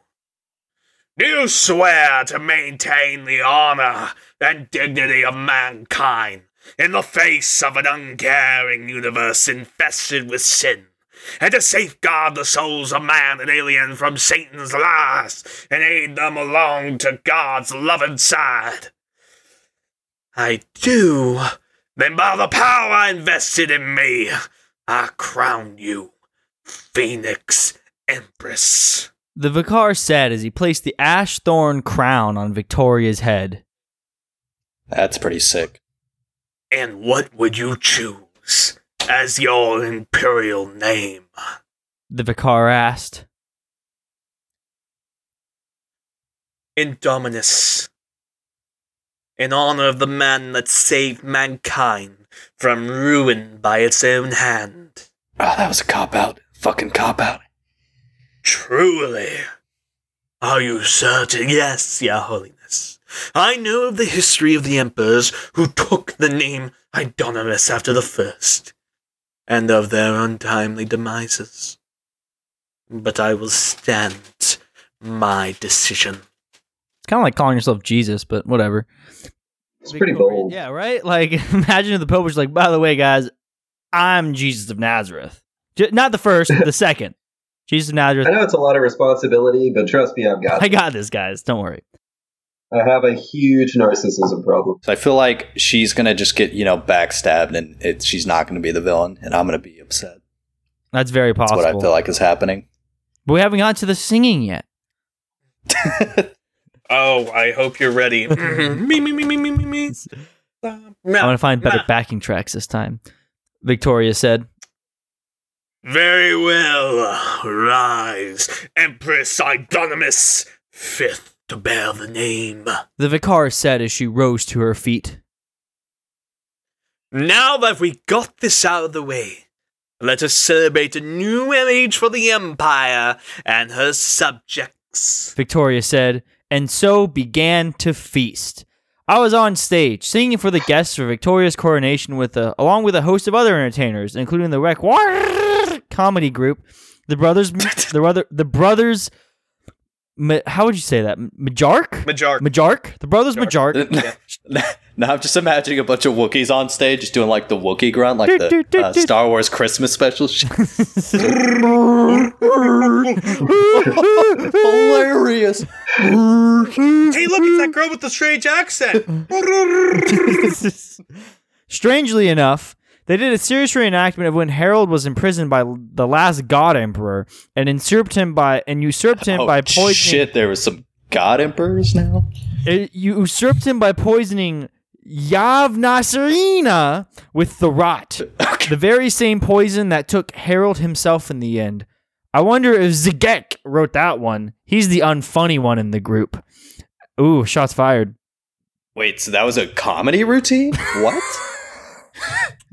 Do you swear to maintain the honor and dignity of mankind in the face of an uncaring universe infested with sin? And to safeguard the souls of man and alien from Satan's lies and aid them along to God's loving side? I do. Then by the power invested in me, I crown you Phoenix Empress. The Vicar said as he placed the ash thorn crown on Victoria's head. That's pretty sick. And what would you choose as your imperial name? The Vicar asked. Indominus. In honor of the man that saved mankind from ruin by its own hand. Oh, that was a cop out. Fucking cop out. Truly. Are you certain? Yes, Your Holiness. I know of the history of the emperors who took the name Idonimus after the first, and of their untimely demises. But I will stand my decision. It's kind of like calling yourself Jesus, but whatever. It's pretty bold. Yeah, right? Like, imagine if the Pope was like, by the way, guys, I'm Jesus of Nazareth. Not the first, the second. Jesus of Nazareth. I know it's a lot of responsibility, but trust me, I've got. It. I got this, guys. Don't worry. I have a huge narcissism problem. So I feel like she's gonna just get you know backstabbed, and it, she's not gonna be the villain, and I'm gonna be upset. That's very That's possible. what I feel like is happening. But we haven't gotten to the singing yet. Oh, I hope you're ready. me, me, me, me, me, me, me. I'm gonna find better backing tracks this time. Victoria said. Very well. Rise, Empress Idonimus, fifth to bear the name. The vicar said as she rose to her feet. Now that we got this out of the way, let us celebrate a new age for the Empire and her subjects. Victoria said, and so began to feast. I was on stage singing for the guests for Victoria's coronation with a, along with a host of other entertainers, including the Rec comedy group, the brothers, the brother, the brothers. Ma- How would you say that? Majark, Majar. Majark, the brothers Majark. now I'm just imagining a bunch of Wookiees on stage just doing like the Wookiee grunt, like Do, the do, do, uh, do. Star Wars Christmas special. shit. Hilarious. Hey, look, it's that girl with the strange accent. Strangely enough, they did a serious reenactment of when Harold was imprisoned by the last God Emperor and usurped him by and usurped him oh, by poisoning. shit! There was some god emperors now. Uh, it usurped him by poisoning Yav Nasserina with the rot, the very same poison that took Harold himself in the end. I wonder if Zigek wrote that one. He's the unfunny one in the group. Ooh, shots fired. Wait, so that was a comedy routine? What?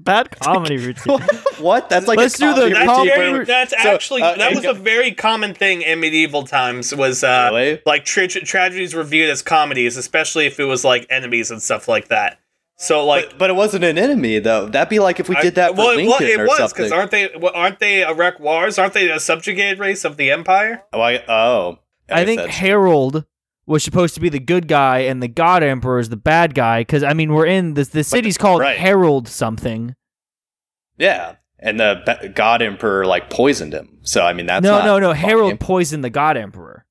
Bad comedy routine. what? That's like Let's a do the comedy That's, Comedy very, where- that's So, actually uh, that was go- a very common thing in medieval times. Was uh, Really? like tra- tragedies were viewed as comedies, especially if it was like enemies and stuff like that. So like. But, but it wasn't an enemy though. That'd be like if we I- did that for well, it- Lincoln well, it or was something. because aren't they aren't they a wreck wars? Aren't they a subjugated race of the empire? oh, I, oh, I guess think that's- Harold was supposed to be the good guy and the God Emperor is the bad guy because I mean we're in this the city's called right. Harold something. yeah, and the ba- god emperor like poisoned him. So I mean that's no, not no, no. funny. Harold poisoned the God Emperor.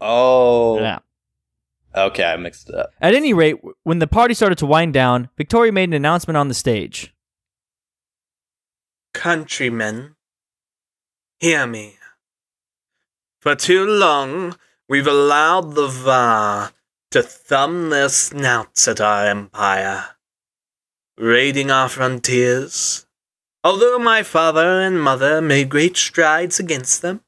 Oh, Yeah. okay, I mixed it up. At any rate, w- when the party started to wind down, Victoria made an announcement on the stage. Countrymen, hear me. For too long, we've allowed the Var to thumb their snouts at our empire, raiding our frontiers. Although my father and mother made great strides against them,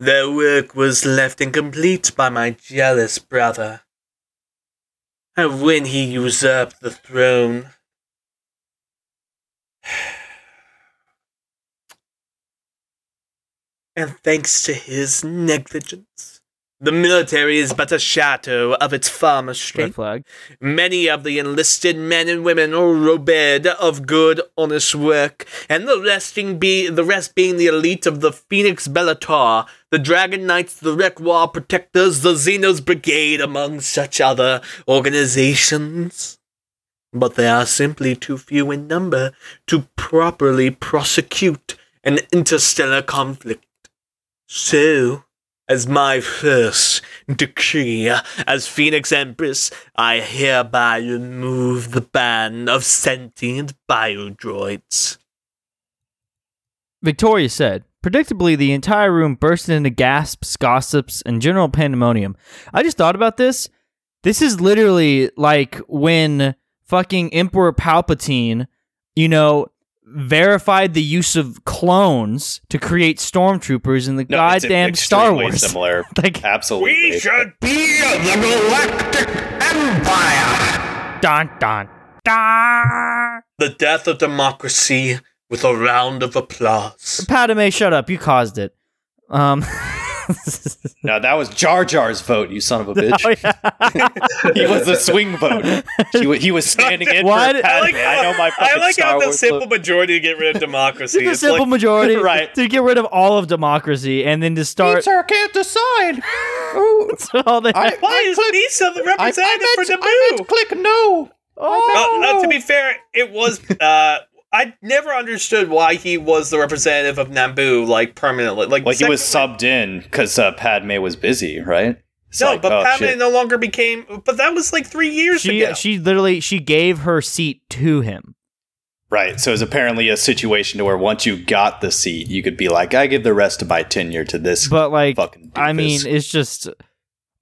their work was left incomplete by my jealous brother. And when he usurped the throne, and thanks to his negligence, the military is but a shadow of its former strength. Many of the enlisted men and women are robbed of good, honest work, and the resting be the rest being the elite of the Phoenix Bellator, the Dragon Knights, the Rekwar Protectors, the Xenos Brigade, among such other organizations. But they are simply too few in number to properly prosecute an interstellar conflict. So, as my first decree as Phoenix Empress, I hereby remove the ban of sentient biodroids. Victoria said. Predictably, the entire room burst into gasps, gossips, and general pandemonium. I just thought about this. This is literally like when fucking Emperor Palpatine, you know, verified the use of clones to create stormtroopers in the No, it's goddamn Star extremely Wars. Similar, like, absolutely. We should be the Galactic Empire! dun dun dun. The death of democracy with a round of applause. Padme, shut up. You caused it. Um. No, that was Jar Jar's vote. You son of a bitch. oh, yeah. he was the swing vote. He, he was standing in Why for Padme. I like, I know my I like Star how the Wars simple vote. majority to get rid of democracy. the It's simple like, majority, Right. To get rid of all of democracy and then to start. Sir can't decide. That's all they I- why is click- Lisa the I, representative I for meant, Naboo? I meant click no. oh, Uh, uh, to be fair, it was uh, I never understood why he was the representative of Naboo like permanently. Like Well, he was subbed in because uh, Padme was busy, right? It's No, like, but oh, Padme shit. no longer became. But that was like three years She ago. she literally she gave her seat to him. Right. So it's apparently a situation to where once you got the seat, you could be like, I give the rest of my tenure to this But like fucking. I mean, it's just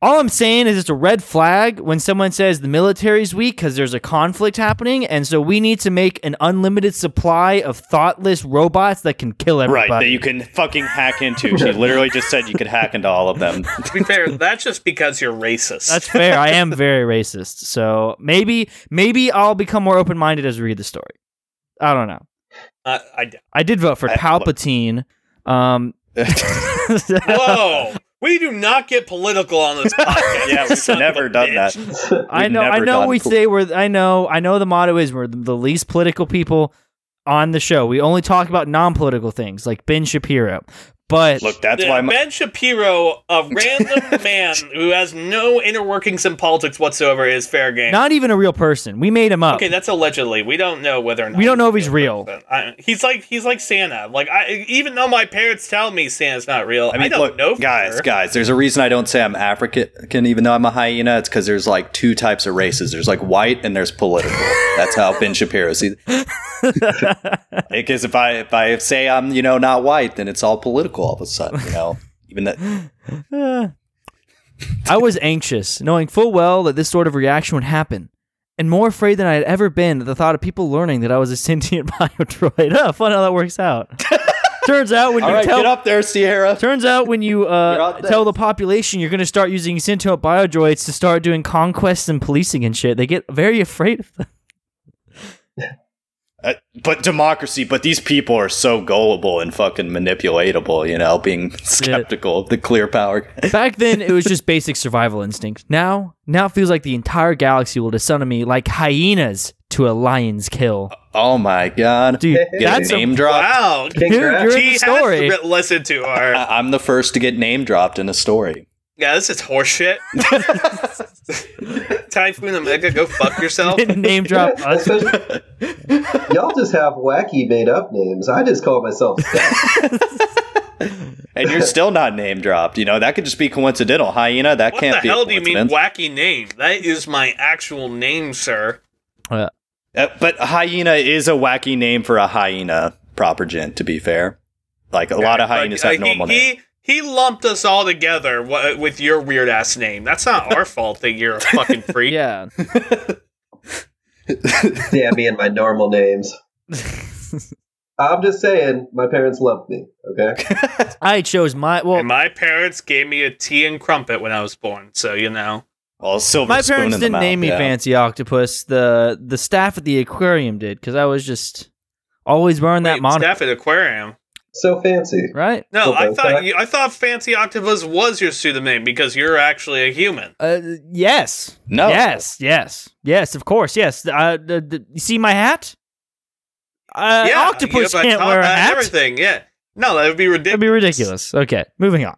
all I'm saying is it's a red flag when someone says the military's weak because there's a conflict happening, and so we need to make an unlimited supply of thoughtless robots that can kill everybody. right that you can fucking hack into. She literally just said you could hack into all of them. to be fair, that's just because you're racist. That's fair. I am very racist, so maybe maybe I'll become more open minded as we read the story. I don't know. Uh, I doubt. I did vote for I- Palpatine. Um, Whoa. We do not get political on this podcast. Yeah, we've never done bitch. that. I We've know. I know. We pol- say we're. I know. I know. The motto is we're the, the least political people on the show. We only talk about non-political things like Ben Shapiro. But Look, that's Yeah, why. My, ben Shapiro, a random man who has no inner workings in politics whatsoever, is fair game. not even a real person. We made him up. okay, that's allegedly. We don't know whether or not We don't know if he's real. I, he's like he's like Santa. Like I, even though my parents tell me Santa's not real, I, I mean, don't look, know. for guys, sure. guys. There's a reason I don't say I'm African, even though I'm a hyena. It's because there's like two types of races. There's like white and there's political. That's how Ben Shapiro sees. Because if I if I say I'm you know not white, then it's all political all of a sudden. You know, even that. I was anxious, knowing full well that this sort of reaction would happen, and more afraid than I had ever been at the thought of people learning that I was a sentient biodroid. Oh, fun how that works out. Turns out when All you right, tell get up there, Sierra. Turns out when you uh, tell the population you're going to start using sentient biodroids to start doing conquests and policing and shit, they get very afraid of them. Uh, but democracy. But these people are so gullible and fucking manipulatable. You know, being skeptical of the clear power. Back then, it was just basic survival instinct. Now, now it feels like the entire galaxy will descend on me like hyenas to a lion's kill. Oh my god, Dude, get that's a a, name drop. Wow, dude, Congrats. you're in the story. to listen to our. I'm the first to get name dropped in a story. yeah, this is horseshit. Typhoon Omega, go fuck yourself. Name drop us. Y'all just have wacky made up names. I just call myself And you're still not name dropped. You know, that could just be coincidental. Hyena, that What can't be. What the hell do you mean wacky name? That is my actual name, sir. Uh, but hyena is a wacky name for a hyena, proper gent, to be fair. Like, a lot of But, hyenas uh, have normal he, names. he, he lumped us all together wa- with your weird ass name. That's not our fault that you're a fucking freak. Yeah. yeah, me and my normal names. I'm just saying, my parents loved me. Okay. I chose my well. And my parents gave me a tea and crumpet when I was born, so you know. Well, silver My spoon parents in didn't mouth, name me yeah. Fancy Octopus. The the staff at the aquarium did because I was just always wearing that Wait, moniker, Staff at aquarium. So fancy. right? No, I thought you, I thought Fancy Octopus was your pseudonym because you're actually a human. Uh, yes. No. Yes. Yes. Yes. Of course. Yes. Uh, the, the, you see my hat? Uh, yeah, octopus you can't wear a hat. Everything, yeah. No, that would be ridiculous. That'd be ridiculous. Okay, moving on.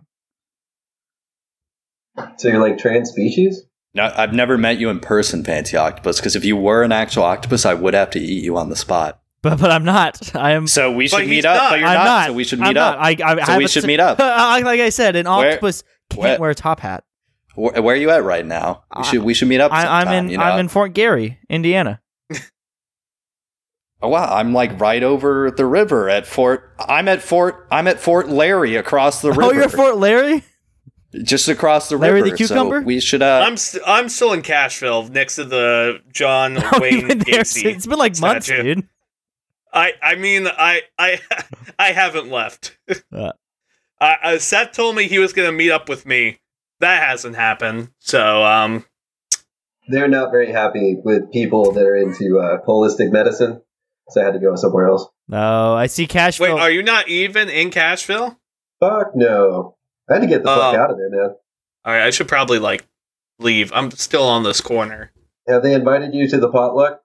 So you're like trans species? No, I've never met you in person, Fancy Octopus, because if you were an actual octopus, I would have to eat you on the spot. But but I'm not. I am. So we should meet up, not. but you're I'm not, not. so we should I'm meet up. I, I So have we should s- meet up. like I said, an Where- octopus can't where- wear a top hat. Where, where are you at right now? We should we should meet up I, sometime, I'm in. you know? I'm in Fort Gary, Indiana. Oh wow, I'm like right over the river at Fort. I'm at Fort. I'm at Fort Larry across the river. Oh, you're at Fort Larry. just across the Larry the river. cucumber? So we should. Uh, I'm st- I'm still in Cashville next to the John Oh, Wayne you've been there Gacy. It's been like months, dude. I I mean I I I haven't left. Uh. I, I, Seth told me he was gonna meet up with me. That hasn't happened. So um They're not very happy with people that are into uh, holistic medicine, so I had to go somewhere else. No, I see cash. wait, flow- are you not even in Cashville? Fuck no. I had to get the fuck Oh. out of there, man. All right, I should probably like leave. I'm still on this corner. Have they invited you to the potluck?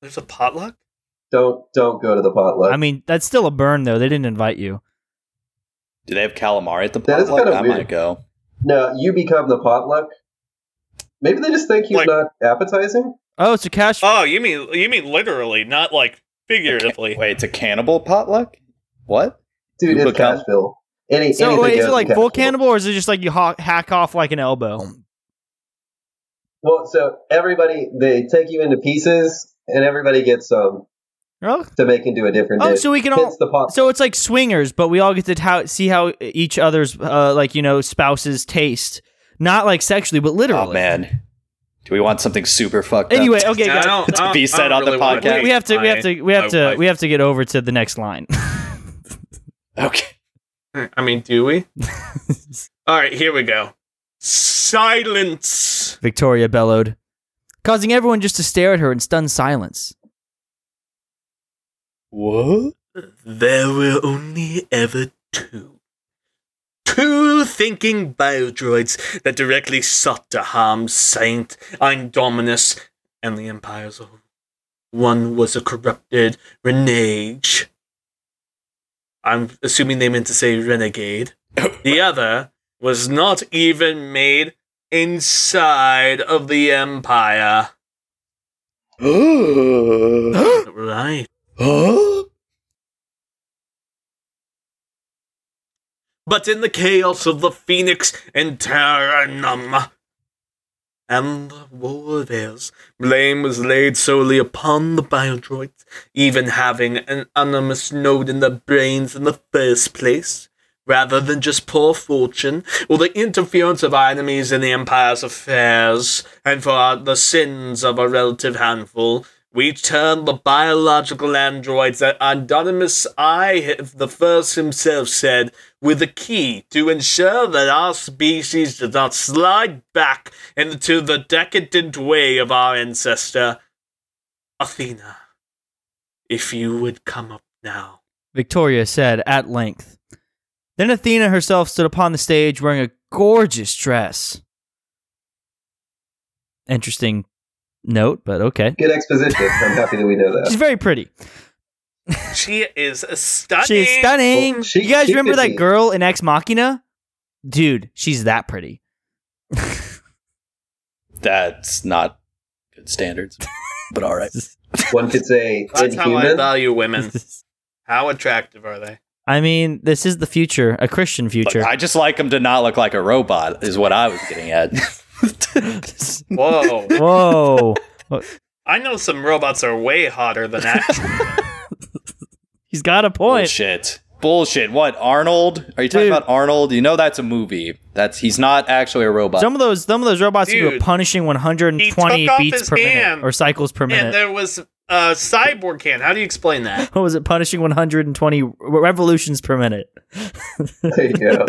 There's a potluck. Don't don't go to the potluck. I mean, that's still a burn, though. They didn't invite you. do they have calamari at the That is potluck? kinda I weird. might go. no, you become the potluck. Maybe they just think he's Like- not appetizing. Oh, it's a cash. Oh, you mean you mean literally, not like Figuratively. Wait, it's a cannibal potluck? What? Dude, You it's become- Cashville. Any, So wait, is it like full cannibal, or is it just like you ha- hack off like an elbow? Well, so everybody they take you into pieces, and everybody gets some Oh, to make into a different oh, dish. so we can all. Hits the pot. So it's like swingers, but we all get to how, see how each other's uh, like you know spouses taste, not like sexually, but literally. Oh man. Do we want something super fucked Anyway, up? okay, I guys. don't- To I don't- be I said don't on the really wanna podcast. we, we have to, we have to, we have my to, wife. we have to get over to the next line. Okay. I mean, do we? All right, here we go. Silence. Victoria bellowed, causing everyone just to stare at her in stunned silence. What? There were only ever two. Two thinking biodroids that directly sought to harm Saint Indominus and the Empire's whole. One was a corrupted renage. I'm assuming they meant to say renegade. The other was not even made inside of the Empire. huh? But in the chaos of the Phoenix and Terranum and the war theirs, blame was laid solely upon the biodroids, even having an animus node in their brains in the first place, rather than just poor fortune or the interference of our enemies in the Empire's affairs, and for the sins of a relative handful, we turn the biological androids that Anonymous I, the first himself said, with a key to ensure that our species does not slide back into the decadent way of our ancestor, Athena. If you would come up now. Victoria said at length. Then Athena herself stood upon the stage wearing a gorgeous dress. Interesting note, but okay. Good exposition. I'm happy that we know that. She's very pretty. She is stunning. She's stunning. Well, she- you guys remember that be. girl in Ex Machina? Dude, she's that pretty. That's not good standards. But all right. One could say That's how I value women. How attractive are they? I mean, this is the future, a Christian Look, future. I just like them to not look like a robot, is what I was getting at. Whoa. Whoa. I know some robots are way hotter than that. He's got a point. Bullshit. Bullshit. What, Arnold? Are you talking Dude. about Arnold? You know that's a movie. That's he's not actually a robot. Some of those some of those robots do a Dude. punishing 120 beats per minute or cycles per minute. and there was a cyborg can. How do you explain that? What was it? Punishing 120 revolutions per minute. There you go.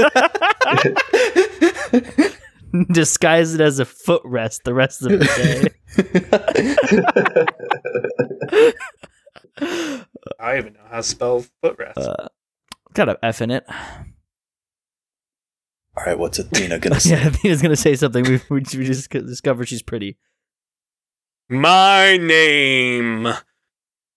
Disguise it as a footrest the rest of the day. I don't even know how to spell footrest. Uh, got a F in it. all right, what's Athena gonna say? Yeah, Athena's gonna say something. We, we, we just discovered she's pretty. My name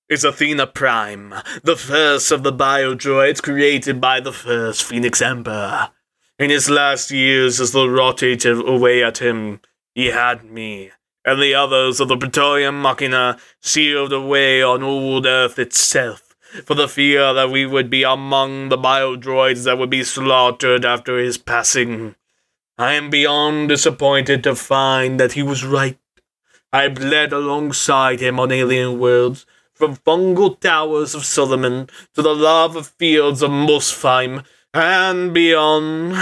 is Athena Prime, the first of the biodroids created by the first Phoenix Emperor. In his last years as the rot ate away at him, he had me, and the others of the Praetorian Machina sealed away on old Earth itself, for the fear that we would be among the biodroids that would be slaughtered after his passing. I am beyond disappointed to find that he was right. I bled alongside him on alien worlds, from fungal towers of Solomon to the lava fields of Muspelheim, and beyond.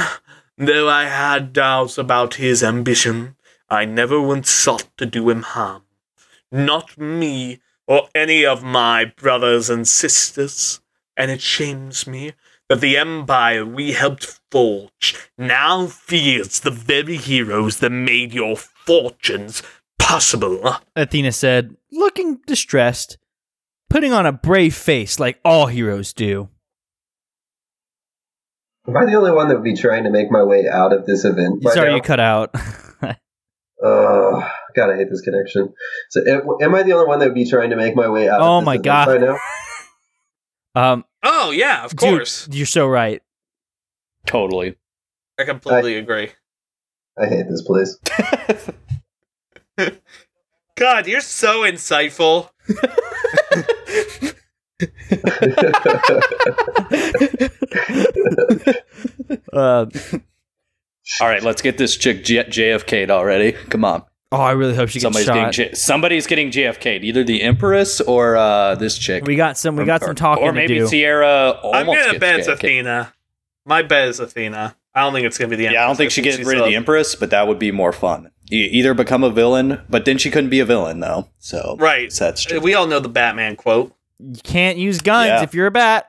Though I had doubts about his ambition, I never once sought to do him harm. Not me, or any of my brothers and sisters. And it shames me that the empire we helped forge now fears the very heroes that made your fortunes possible. Athena said, looking distressed, putting on a brave face like all heroes do. Am I the only one that would be trying to make my way out of this event? right Sorry, now? you cut out. Uh, God, I hate this connection. So, am, am I the only one that would be trying to make my way out? Oh of this my event God. Right now, um, Oh, yeah, of dude, course. you're so right. Totally. I completely agree. I hate this place. God, you're so insightful. Uh, All right, let's get this chick J- JFK'd already. Come on. oh, I really hope she gets Somebody's shot. getting J- somebody's getting JFK'd, either the Empress or uh, this chick. we got some. We got Or- some talking Or to maybe do. Sierra I'm gonna bet it's Athena. My bet is Athena. I don't think it's gonna be the. Yeah, I don't think she gets rid of the Empress, but that would be more fun. E- either become a villain, but then she couldn't be a villain though. So Right. so that's true. We all know the Batman quote. You can't use guns Yeah. if you're a bat.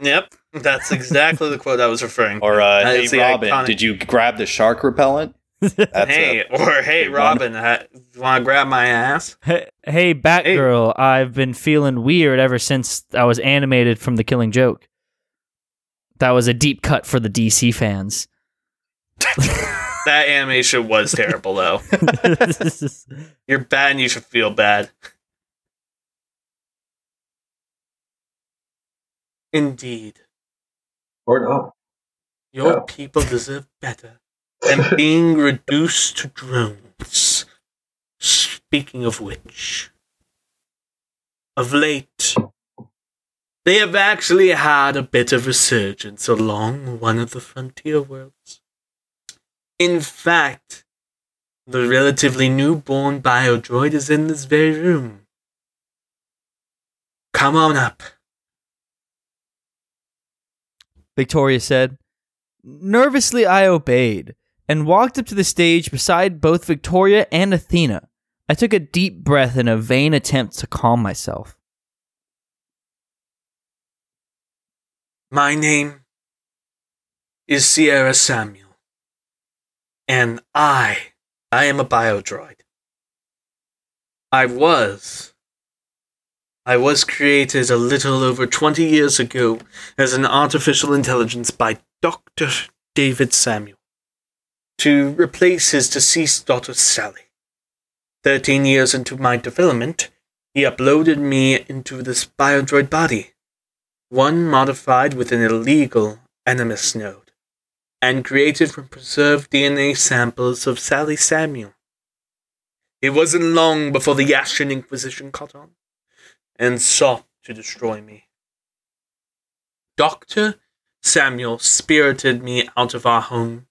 Yep, that's exactly the quote I was referring. to. Or uh, hey Robin, iconic- did you grab the shark repellent? That's hey, a- or hey. Robin, ha- want to grab my ass? Hey, hey, Batgirl, I've been feeling weird ever since I was animated from The Killing Joke. That was a deep cut for the DC fans. That animation was terrible, though. You're bad, and you should feel bad. Indeed, or not. your Oh. people deserve better than being reduced to drones. Speaking of which, of late, they have actually had a bit of resurgence along one of the frontier worlds. In fact, the relatively newborn biodroid is in this very room. Come on up. Victoria said. Nervously, I obeyed and walked up to the stage beside both Victoria and Athena. I took a deep breath in a vain attempt to calm myself. My name is Sierra Samuel, and I, I am a biodroid. I was. I was created a little over 20 years ago as an artificial intelligence by Dr. David Samuel to replace his deceased daughter Sally. 13 years into my development, he uploaded me into this biodroid body one modified with an illegal animus node, and created from preserved DNA samples of Sally Samuel. It wasn't long before the Ashen Inquisition caught on, and sought to destroy me. Dr. Samuel spirited me out of our home,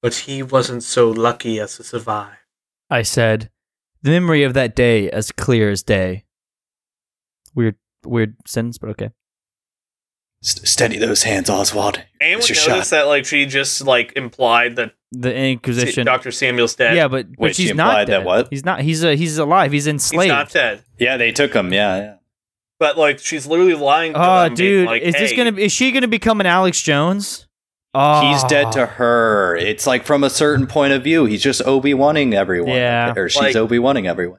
but he wasn't so lucky as to survive. I said, the memory of that day as clear as day. Weird, weird sentence, but okay. S- steady those hands, Oswald. Anyone It's notice your shot. that like she just like implied that The Inquisition. Dr. Samuel's dead? Yeah, but, but Wait, she she's not implied that dead. what? He's not. He's a, he's alive. He's enslaved. he's not dead. Yeah, they took him. Yeah, yeah. But like she's literally lying to Oh, them, being dude, like, is this gonna? Is she gonna become an Alex Jones? Oh, He's ah. dead to her. It's like from a certain point of view. He's just Obi Wanning everyone. Yeah. or she's Like- Obi Wanning everyone.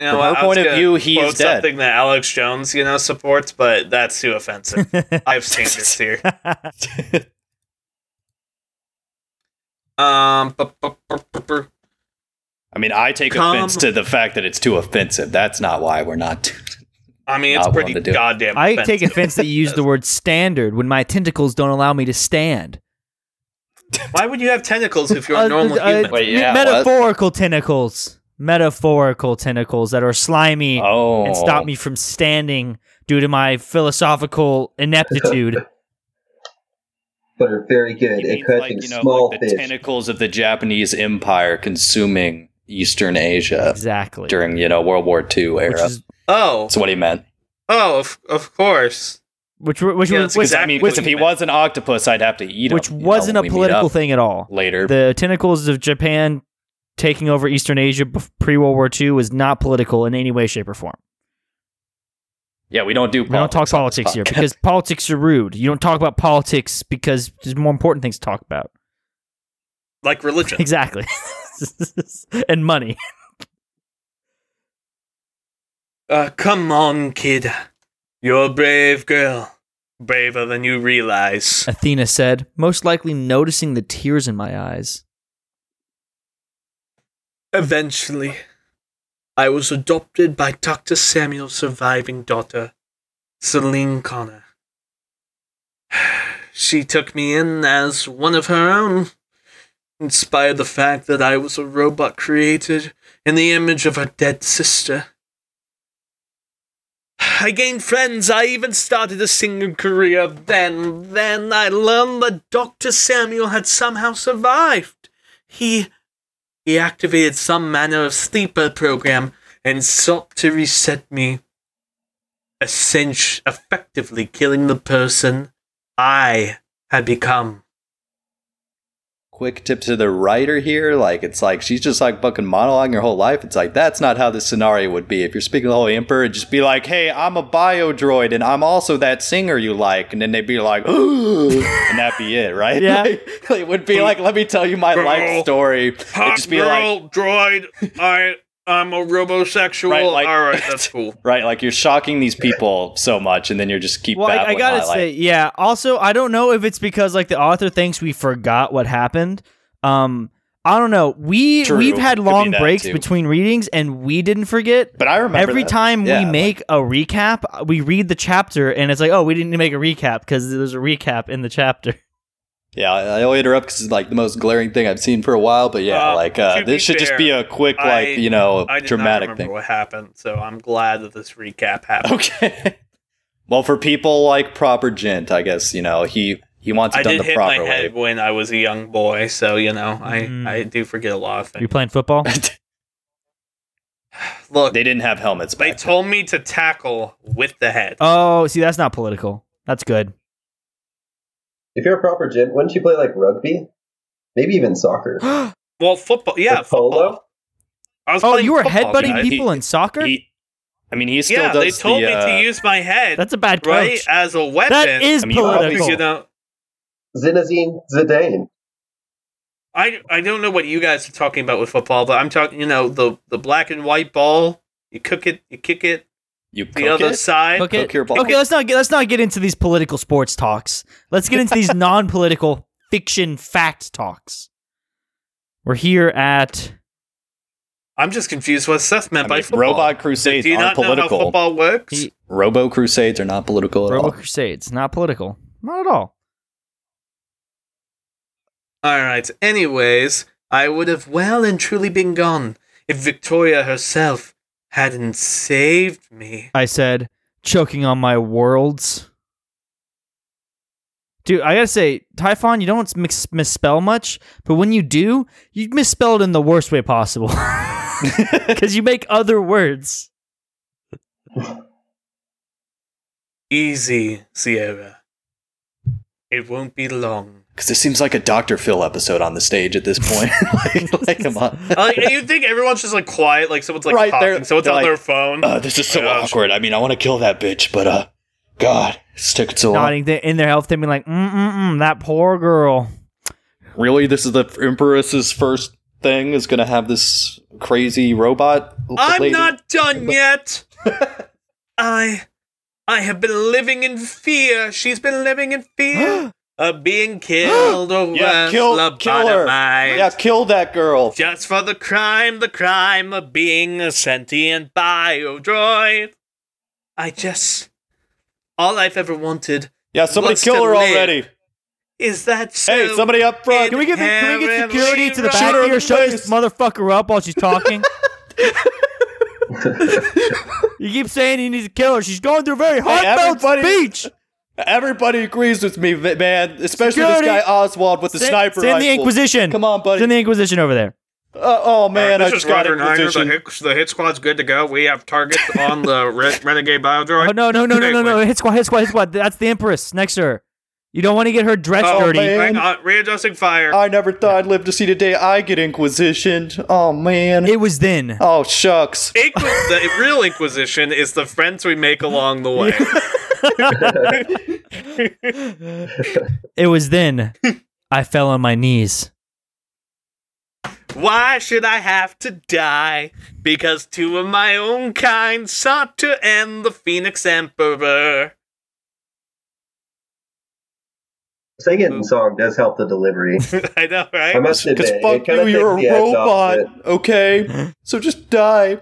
You know from her point of view, he's quote dead. Something that Alex Jones, you know, supports, but that's too offensive. I have standards here. Um, bu- bu- bu- bu- bu- I mean, I take Come- offense to the fact that it's too offensive. That's not why we're not. I mean, it's Not pretty to do. goddamn. I offensive. take offense that you use the word standard when my tentacles don't allow me to stand. Why would you have tentacles if you're Uh, a normal uh, human? Wait, me- yeah, metaphorical tentacles. Metaphorical tentacles that are slimy Oh, and stop oh. me from standing due to my philosophical ineptitude. But are very good at means catching like, you know, small like the fish. tentacles of the Japanese Empire consuming Eastern Asia exactly. during you know World War II era. is Oh, That's what he meant. oh, of, of course. which which Yeah, was which, Because I mean, what because if he he meant. was an octopus, I'd have to eat which him. you know, wasn't when a political thing at all. later. The tentacles of Japan taking over Eastern Asia pre World War II was not political in any way, shape, or form. yeah, we don't do. We don't talk politics here because politics are rude. You don't talk about politics because there's more important things to talk about. Like religion. Exactly. and money. Uh, come on, kid. You're a brave girl. Braver than you realize. Athena said, most likely noticing the tears in my eyes. Eventually, I was adopted by Dr. Samuel's surviving daughter, Celine Connor. She took me in as one of her own, in spite of the fact that I was a robot created in the image of her dead sister. I gained friends. I even started a singing career. Then, then I learned that Dr. Samuel had somehow survived. He, he activated some manner of sleeper program and sought to reset me. Essentially, effectively killing the person I had become. Quick tip to the writer here, like it's like she's just like fucking monologuing her whole life. It's like that's not how this scenario would be. If you're speaking to the whole emperor, just be like, "Hey, I'm a bio droid, and I'm also that singer you like," and then they'd be like, ooh and that'd be it, right? Yeah. Like, it would be like, "Let me tell you my Girl. life story." It'd Hot just be girl, like, droid. I, I'm a robosexual. Right, like- All right, that's cool. right, like you're shocking these people so much, and then you're just keep. Well, I, I gotta on, like- say, yeah. Also, I don't know if it's because like the author thinks we forgot what happened. Um, I don't know. We True. we've had Could be long breaks too. between readings, and we didn't forget. but I remember Every that. time Yeah, we like- make a recap, we read the chapter, and it's like, oh, we didn't make a recap because there's a recap in the chapter. Yeah, I I only interrupt because it's like the most glaring thing I've seen for a while. But yeah, Uh, like uh, this should just be a quick, I- like you know, I did dramatic not remember thing. what happened, so I'm glad that this recap happened. Okay. well, for people like proper gent, I guess you know he he wants it I done did the hit my proper head way. when I was a young boy, so you know I Mm. I do forget a lot of things. You things. playing football? Look, they didn't have helmets. But they then. told me to tackle with the head. oh, see, that's not political. That's good. If you're a proper gent, wouldn't you play like rugby? Maybe even soccer. well, football, yeah, Like polo? football. I was oh, you were headbutting guys. people in soccer? He, I mean, he still Yeah, does they told the. me uh, to use my head that's a bad coach. right as a weapon. that is I mean, you political. you know. Zinedine Zidane. I I don't know what you guys are talking about with football, but I'm talking. You know the the black and white ball. You cook it, you kick it you the other it? side. Okay, Cook your ball. okay. Let's not get let's not get into these political sports talks. Let's get into these non-political fiction fact talks. We're here at I'm just confused what Seth meant I by mean, football. Robot Crusades Do you aren't not know how political. football works? He- Robo Crusades are not political at Robo all. Crusades. Not political. Not at all. All right. Anyways, I would have well and truly been gone if Victoria herself hadn't saved me. I said, choking on my worlds. Dude, I gotta say, Typhon, you don't mix- misspell much, but when you do, you misspell it in the worst way possible. Because you make other words. Easy, Sierra. It won't be long. Because this seems like a Dr. Phil episode on the stage at this point. like, like, come on. like, you think everyone's just like quiet, like someone's like Right, talking, someone's on like, their phone. Uh, this is so Oh awkward. I mean, I want to kill that bitch, but uh, God, it's taking so long. Nodding th- in their health, they being like, mm mm mm, that poor girl. Really, this is the Empress's first thing is gonna have this crazy robot. I'm lady? not done yet. I I have been living in fear. She's been living in fear of being killed or Yeah, worse, kill, kill her. Yeah, kill that girl. Just for the crime, the crime of being a sentient biodroid. I just all I've ever wanted Yeah, somebody kill her already. is that so Hey, somebody up front. Can we get the, can we get security to the Shoot back her in here? Shut this motherfucker up while she's talking. you keep saying you need to kill her. She's going through a very heartfelt everybody- speech. Everybody agrees with me, man. Especially Security. this guy Oswald with the Send- sniper Send the. Inquisition. Come on, buddy. Send the Inquisition over there. Uh, oh man, I this just is got Roger Niner. The Inquisition. hit, the hit squad's good to go. We have targets on the re- renegade biodroid. Oh no no no no no no! Wait, Hit squad, hit squad, hit squad. That's the Empress next to her. You don't want to get her dressed Oh, dirty. man. Hang on, readjusting fire. I never thought I'd live to see the day I get Inquisitioned. Oh man. It was then. oh shucks. Inqui- the real Inquisition is the friends we make along the way. It was then. I fell on my knees. Why should I have to die? Because two of my own kind sought to end the Phoenix Emperor. Singing in song does help the delivery. I know, right? I must Because admit, fuck you, you're a the edge off robot. Okay, so just die.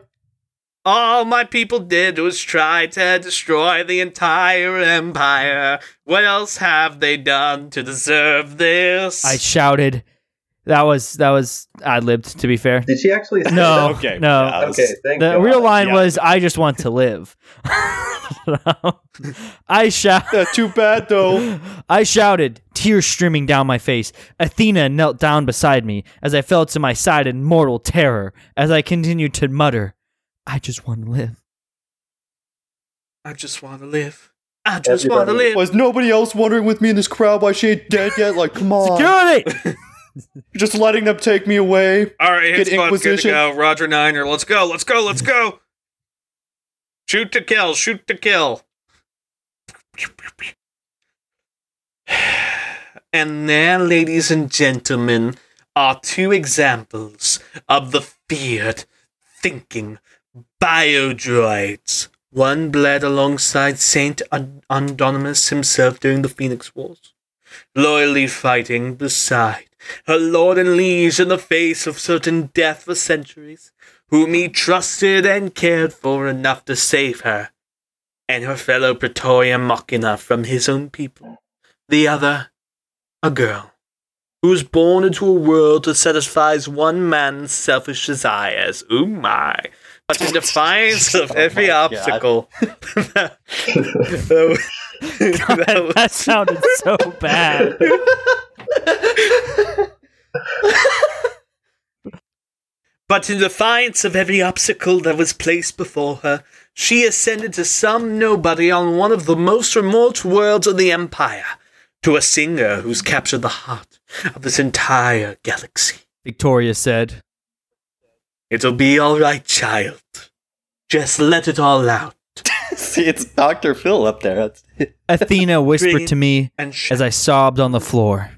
All my people did was try to destroy the entire empire. What else have they done to deserve this? I shouted. That was that was ad libbed. To be fair. Did she actually say No. that? Okay, no. yeah, was- Okay, thank The God. real line Yeah. was, "I just want to live." I shout. Yeah, too bad though. I shouted, tears streaming down my face. Athena knelt down beside me as I fell to my side in mortal terror as I continued to mutter, I just want to live. I just want to live. I just want to live. Was nobody else wondering with me in this crowd why she ain't dead yet? Like, come on. Security! Just letting them take me away. All right, hit Get good to Inquisition. go. Roger Niner, let's go, let's go, let's go. Shoot to kill, shoot to kill. And there, ladies and gentlemen, are two examples of the feared, thinking biodroids. One bled alongside Saint An- himself during the Phoenix Wars, loyally fighting beside her lord and liege in the face of certain death for centuries, whom he trusted and cared for enough to save her, and her fellow Praetorian Machina from his own people. The other, a girl, who was born into a world that satisfies one man's selfish desires. Ooh my. But in defiance of Oh every my God. obstacle. that, that that sounded so bad. But in defiance of every obstacle that was placed before her, she ascended to some nobody on one of the most remote worlds of the Empire, to a singer who's captured the heart of this entire galaxy. Victoria said. It'll be all right, child. Just let it all out See, it's Dr. Phil up there. That's Athena whispered to me and shout. as I sobbed on the floor.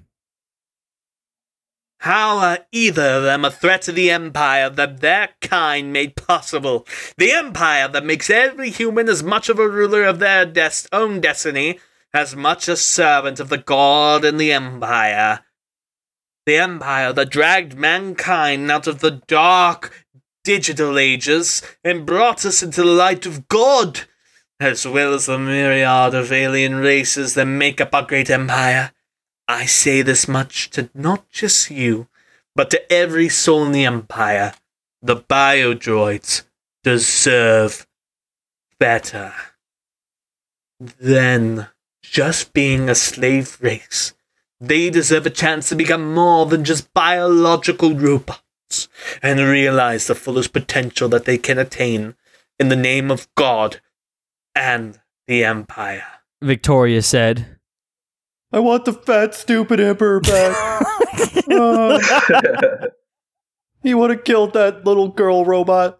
How are either of them a threat to the Empire that their kind made possible? The Empire that makes every human as much of a ruler of their des- own destiny as much a servant of the God and the Empire. The Empire that dragged mankind out of the dark digital ages and brought us into the light of God, as well as the myriad of alien races that make up our great empire. I say this much to not just you, but to every soul in the Empire. The biodroids deserve better than just being a slave race. They deserve a chance to become more than just biological robots and realize the fullest potential that they can attain in the name of God and the Empire. Victoria said. I want the fat, stupid emperor back. Uh, he would have killed that little girl robot.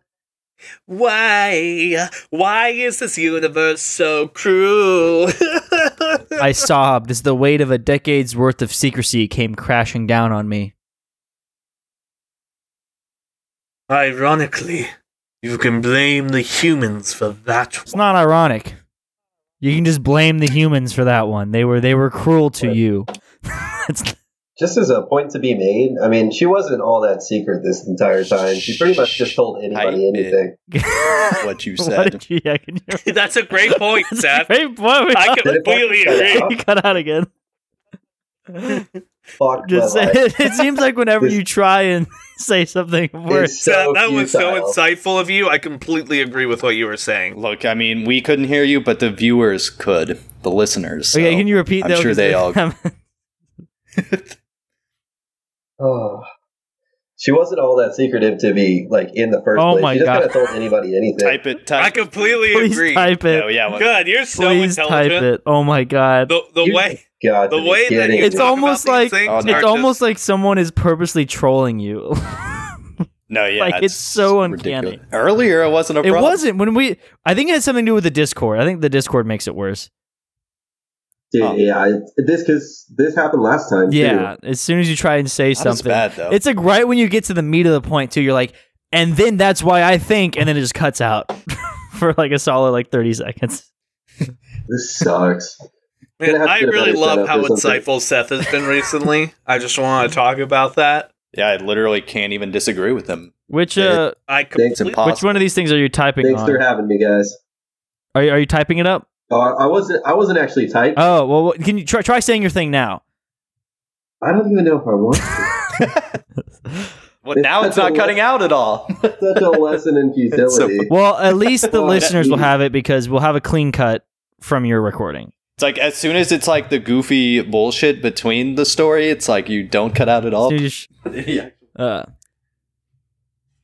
Why? Why is this universe so cruel? I sobbed as the weight of a decade's worth of secrecy came crashing down on me. Ironically, you can blame the humans for that. It's not ironic. You can just blame the humans for that one. They were they were cruel to you. It's- Just as a point to be made, I mean, she wasn't all that secret this entire time. She pretty much just told anybody anything. What you said. did you, yeah, can you, That's a great point, That's a Seth. great point. I completely agree. cut out? You cut out again. Fuck Just my say, life. it, seems like whenever you try and say something worse, so that was so insightful of you. I completely agree with what you were saying. Look, I mean, we couldn't hear you, but the viewers could. The listeners. okay, can you repeat? I'm though, sure 'Cause they all. Oh. She wasn't all that secretive to be like in the first Oh place. my she just God. kind of told anybody anything. Type it. Type. I completely Please agree. type it. Oh, yeah. well, Good, you're so Please type it. Oh my god. The the You- way God, the way that you. It's talk almost about like- things Oh, it's just- almost like someone is purposely trolling you. No, yeah. Like, it's so uncanny. ridiculous. Earlier, it wasn't a Problem. it wasn't when we. I think it had something to do with the Discord. I think the Discord makes it worse. Dude, Oh. yeah, I, this because this happened last time. Yeah, as soon as you try and say Not as something, bad though. it's like right when you get to the meat of the point too. You're like, and then that's why I think, and then it just cuts out for like a solid like thirty seconds. This sucks. Man, Gonna have to I really love how insightful Seth has been recently. I just want to talk about that. yeah, I literally can't even disagree with him. Which Yeah. uh, I completely which one of these things are you typing Thanks on? for having me, guys. Are you, are you typing it up? Oh, I I wasn't. I wasn't actually typed. Oh well, can you try try saying your thing now? I don't even know if I want to. Well, now it's not cutting out at all. Such a lesson in futility. Well, at least the Well, listeners will have it because we'll have a clean cut from your recording. It's like as soon as it's like the goofy bullshit between the story, it's like you don't cut out at all. So you yeah. uh,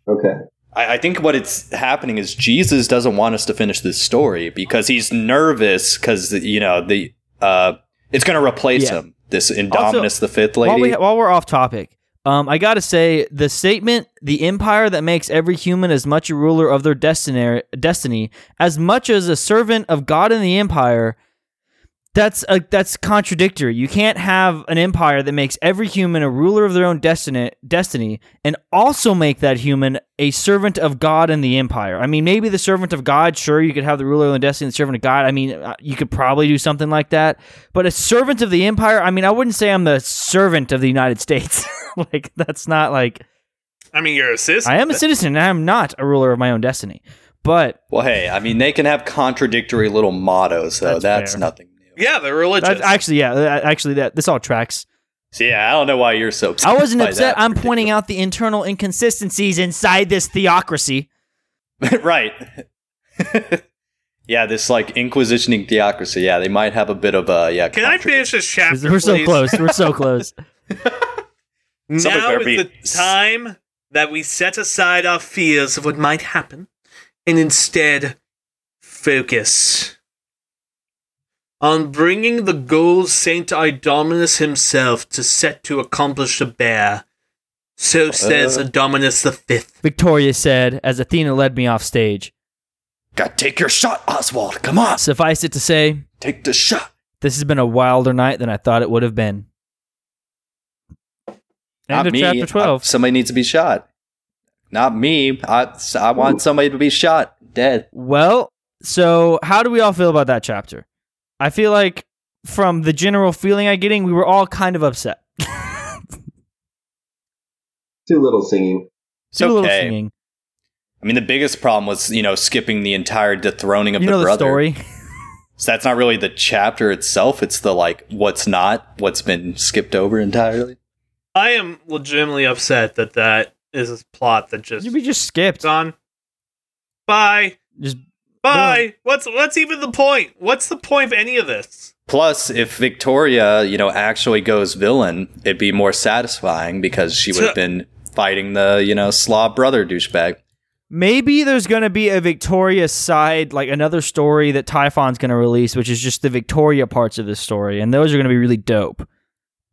okay. I, I think what it's happening is Jesus doesn't want us to finish this story because he's nervous because you know the uh it's going to replace Yeah. him. This Indominus the Fifth while, lady. we, while we're off topic, um, I gotta say the statement: "The empire that makes every human as much a ruler of their destiny, destiny as much as a servant of God in the empire." That's a, that's contradictory. You can't have an empire that makes every human a ruler of their own destiny, destiny, and also make that human a servant of God in the empire. I mean, maybe the servant of God. Sure, you could have the ruler of the destiny, and the servant of God. I mean, uh, you could probably do something like that. But a servant of the empire. I mean, I wouldn't say I'm the servant of the United States. like that's not like I mean, you're a citizen. I am a citizen. and I am not a ruler of my own destiny. But well, hey, I mean they can have contradictory little mottos, though. That's That's, nothing new. Yeah, they're religious. that, actually, yeah, that- actually, that this all tracks. So yeah, I don't know why you're so upset. I wasn't by upset. that I'm pointing out the internal inconsistencies inside this theocracy. right. yeah, this like inquisitioning theocracy. Yeah, they might have a bit of a yeah. Can I finish this chapter? We're so please? close. We're so close. Now is be- the time that we set aside our fears of what might happen and instead focus on bringing the goals Saint Idomenus himself to set to accomplish the bear. So says Uh. Idomenus the Fifth. Victoria said as Athena led me off stage. God, take your shot, Oswald. Come on, Suffice it to say, take the shot. this has been a wilder night than I thought it would have been. End Not of me. chapter Uh, 12. somebody needs to be shot. Not me. I, I want somebody to be shot dead. Well, so how do we all feel about that chapter? I feel like from the general feeling I'm getting, we were all kind of upset. Too little singing. It's Too little singing. I mean, the biggest problem was you know skipping the entire dethroning of You the know the brother. story. So that's not really the chapter itself. It's the like what's not, what's been skipped over entirely. I am legitimately upset that that is a plot that just you be just skipped. on. Bye. Just Bye. What's what's even the point? What's the point of any of this? Plus, if Victoria, you know, actually goes villain, it'd be more satisfying because she would have been fighting the, you know, Slav brother douchebag. Maybe there's going to be a Victoria side, like another story that Typhon's going to release, which is just the Victoria parts of this story, and those are going to be really dope.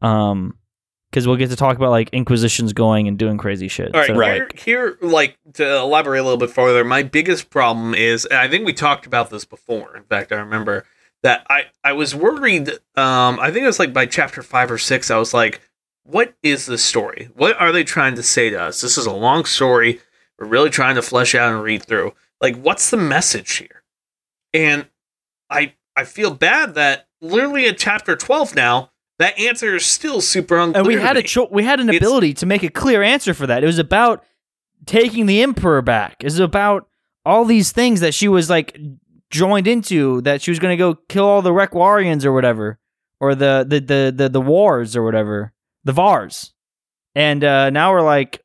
Um, because we'll get to talk about like Inquisitions going and doing crazy shit. All right, So- Right. Here, here, like to elaborate a little bit further, my biggest problem is, and I think we talked about this before. In fact, I remember that I I was worried. Um, I think it was like by chapter five or six. I was like, "What is this story? What are they trying to say to us? This is a long story. We're really trying to flesh out and read through. Like, what's the message here?" And I I feel bad that literally in chapter twelve now, that answer is still super unclear. and we to had a me. cho- we had an It's- ability to make a clear answer for that. It was about taking the emperor back. It was about all these things that she was like joined into. That she was going to go kill all the Requarians or whatever, or the the the the, the wars or whatever, the Vars. And uh, now we're like,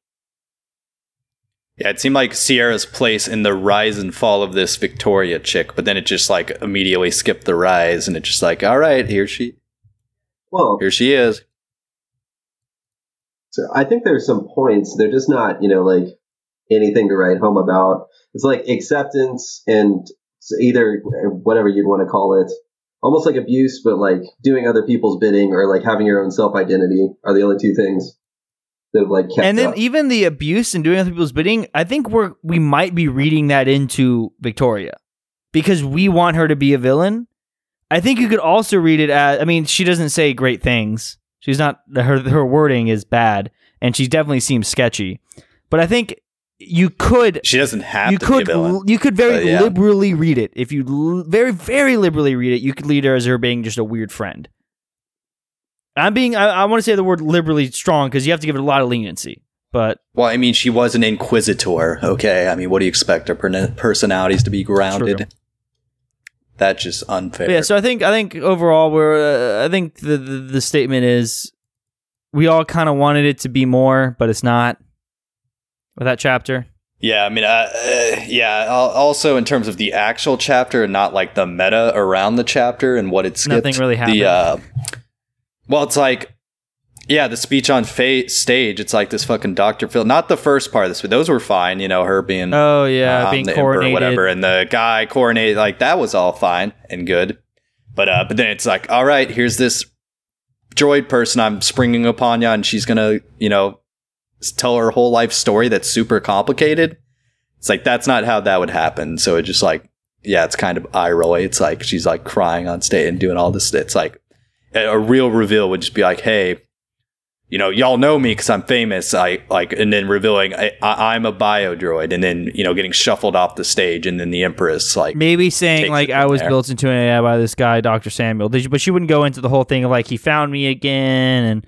Yeah, it seemed like Sierra's place in the rise and fall of this Victoria chick, but then it just like immediately skipped the rise and it's just like, all right, here she Well, here she is. so I think there's some points. They're just not, you know, like anything to write home about. It's like acceptance and either uh, whatever you'd want to call it, almost like abuse, but like doing other people's bidding or like having your own self identity are the only two things that have like kept and then up. even the abuse and doing other people's bidding. I think we're we might be reading that into Victoria because we want her to be a villain. I think you could also read it as I mean, she doesn't say great things. She's not her her wording is bad and she definitely seems sketchy. But I think you could She doesn't have you to could villain. you could very yeah. liberally read it. If you l- very very liberally read it, you could read her as her being just a weird friend. I'm being I, I want to say the word liberally strong because you have to give it a lot of leniency. But Well, I mean, she was an inquisitor. Okay, I mean, what do you expect her per- personalities to be grounded? True. That's just unfair. Yeah, so I think I think overall we're uh, I think the, the the statement is we all kind of wanted it to be more, but it's not. with that chapter. Yeah, I mean, uh, uh, yeah. Also, in terms of the actual chapter and not like the meta around the chapter and what it's. Nothing really happened. The uh, well, it's like, yeah, the speech on fa- stage. It's like this fucking Doctor Phil. Not the first part of this, but those were fine. You know, her being Oh yeah, um, being the emperor or coronated. whatever, and the guy coronated. Like that was all fine and good. But uh, but then it's like, all right, here's this droid person I'm springing upon you, and she's gonna, you know, tell her whole life story that's super complicated. It's like that's not how that would happen. So it just like, yeah, it's kind of eye rolly. It's like she's like crying on stage and doing all this. It's like a real reveal would just be like, hey. You know, y'all know me because I'm famous. I like, and then revealing I, I, I'm a bio droid, and then you know, getting shuffled off the stage, and then the Empress like Maybe saying like I was there. built into an AI by this guy, Doctor Samuel. Did you- But she wouldn't go into the whole thing of like he found me again and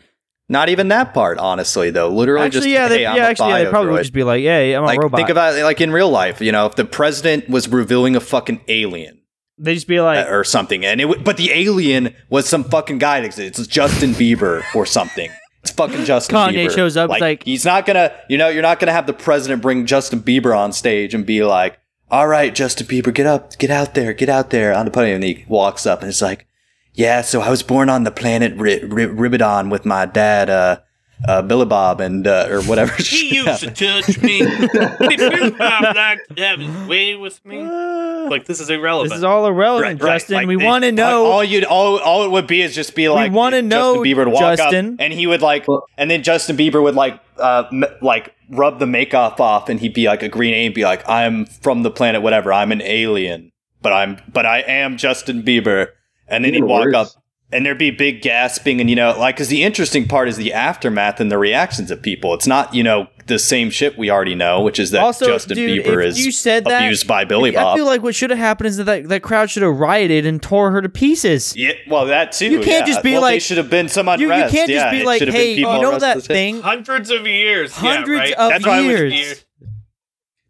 Not even that part, honestly, though. Literally, actually just yeah, they, I'm yeah, actually yeah, they probably droid. would just be like, yeah, I'm a like robot. think about it like in real life. You know, if the president was revealing a fucking alien they just be like, uh, or something, and it w- but the alien was some fucking guy that exists. It's Justin Bieber or something. It's fucking Justin Kanye Bieber. shows up, it's like- he's not gonna, you know, you're not gonna have the president bring Justin Bieber on stage and be like, "All right, Justin Bieber, get up, get out there, get out there on the podium." And he walks up and it's like, "Yeah, so I was born on the planet Ri- Ri- Ribidon with my dad, uh, uh, Billy Bob, and uh, or whatever." He used to touch me. He Billy Bob liked to have his way with me. Like this is irrelevant. this is all irrelevant, Justin. like, we want to know. all you'd all all it would be is just be like we wanna know, Justin Bieber would walk Justin. up and he would like and then Justin Bieber would like uh m- like rub the makeup off and he'd be like a green alien be like I'm from the planet whatever I'm an alien but I'm but I am Justin Bieber and then Even he'd walk worse. up and there'd be big gasping and you know like because the interesting part is the aftermath and the reactions of people it's not you know the same shit we already know which is that also, Justin dude, Bieber if is you said that, abused by Billy bob I feel like what should have happened is that, that that crowd should have rioted and tore her to pieces. Yeah, well, that too. You can't yeah. just be well, like- should have been some You, unrest. you can't just yeah, be like, should have been hey, you know that thing? Hundreds of years. Hundreds yeah, right? of That's why years.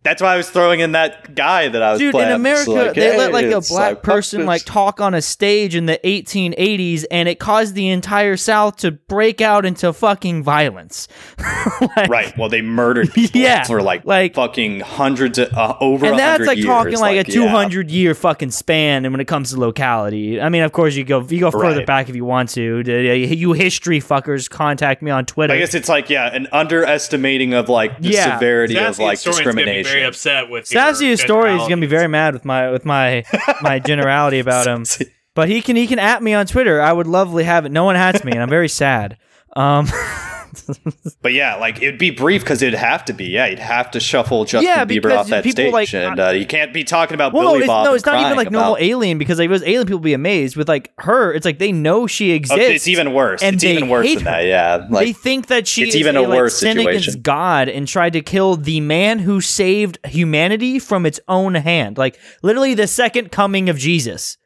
That's why I was throwing in that guy that I was Dude, playing. in America, like, they let like a black fuck person like talk on a stage in the 1880s, and it caused the entire South to break out into fucking violence. Like- right. Well, they murdered people Yeah, for like like- fucking hundreds of uh, over. and that's like years, talking like, a yeah. 200 year fucking span and when it comes to locality i mean of course you go you go further Right. back if you want to you history fuckers contact me on twitter I guess it's like yeah, an underestimating of like the Yeah. severity of like historian's gonna be very upset with sassy story is gonna be very mad with my with my my generality about him. But he can he can at me on twitter. I would lovely have it. No one hats me and i'm very sad. Um But yeah, like it'd be brief because it'd have to be. Yeah, you'd have to shuffle Justin Yeah, Bieber off that stage, like, and uh, you can't be talking about well, no, Billy it's, Bob. no, it's not even like normal about- alien because if it was alien, people would be amazed. With like her, it's like they know she Oh, exists. it's even worse. and it's even worse than her. that. Yeah, like they think that she it's is even a, a like, worse sin against. God and tried to kill the man who saved humanity from its own hand. Like literally the second coming of Jesus.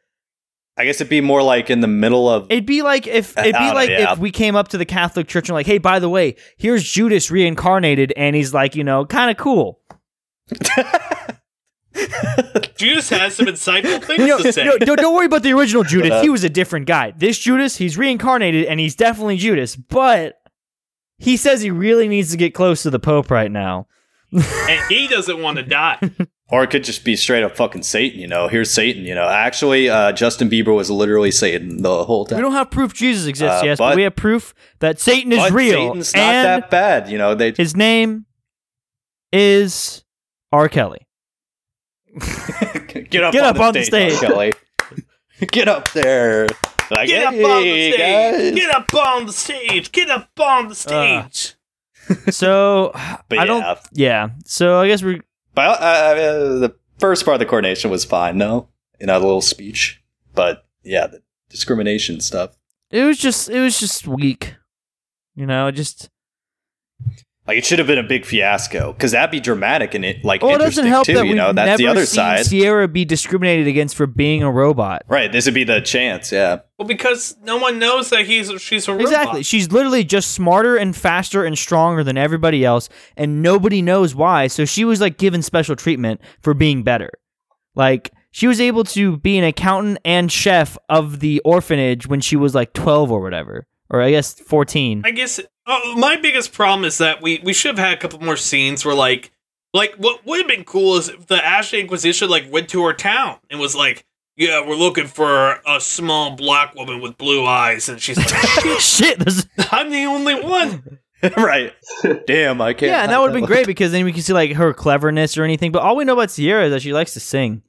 I guess it'd be more like in the middle of It'd be like if it'd be like yeah. if we came up to the Catholic Church and like, hey, by the way, here's Judas reincarnated, and he's like, you know, kind of cool. Judas has some insightful things No, to say. no, don't, don't worry about the original Judas. Uh, He was a different guy. This Judas, he's reincarnated, and he's definitely Judas. But he says he really needs to get close to the Pope right now. and he doesn't want to die. Or it could just be straight up fucking Satan, you know. Here's Satan, you know. Actually, uh, Justin Bieber was literally Satan the whole time. We don't have proof Jesus exists, Uh, yes, but, but- we have proof that Satan is real. Satan's not and that bad, you know. They his name is R. Kelly. get up, Get on, up on the the stage, stage. Kelly. get up there. Like, Get up "Hey, on the stage. guys." Get up on the stage. Get up on the stage. So I yeah, don't. Yeah. So I guess we're. But uh, the first part of the coordination was fine, no, in a little speech. But yeah, the discrimination stuff. It was just. It was just weak. You know, just. Like it should have been a big fiasco because that'd be dramatic and it like Well, it interesting doesn't help too. that you know, that's never the other seen side. Sierra be discriminated against for being a robot. Right, this would be the chance. Yeah, Well, because no one knows that he's she's a robot. Exactly. She's literally just smarter and faster and stronger than everybody else, and nobody knows why. So she was like given special treatment for being better. Like she was able to be an accountant and chef of the orphanage when she was like twelve or whatever, or I guess fourteen. I guess uh, my biggest problem is that we we should have had a couple more scenes where like like what would have been cool is if the Ashley Inquisition like went to her town and was like, yeah, we're looking for a small black woman with blue eyes, and she's like, shit, Shit. This, I'm the only one. right. Damn, I can't. yeah, and that would have been great because then we can see like her cleverness or anything. But all we know about Sierra is that she likes to sing.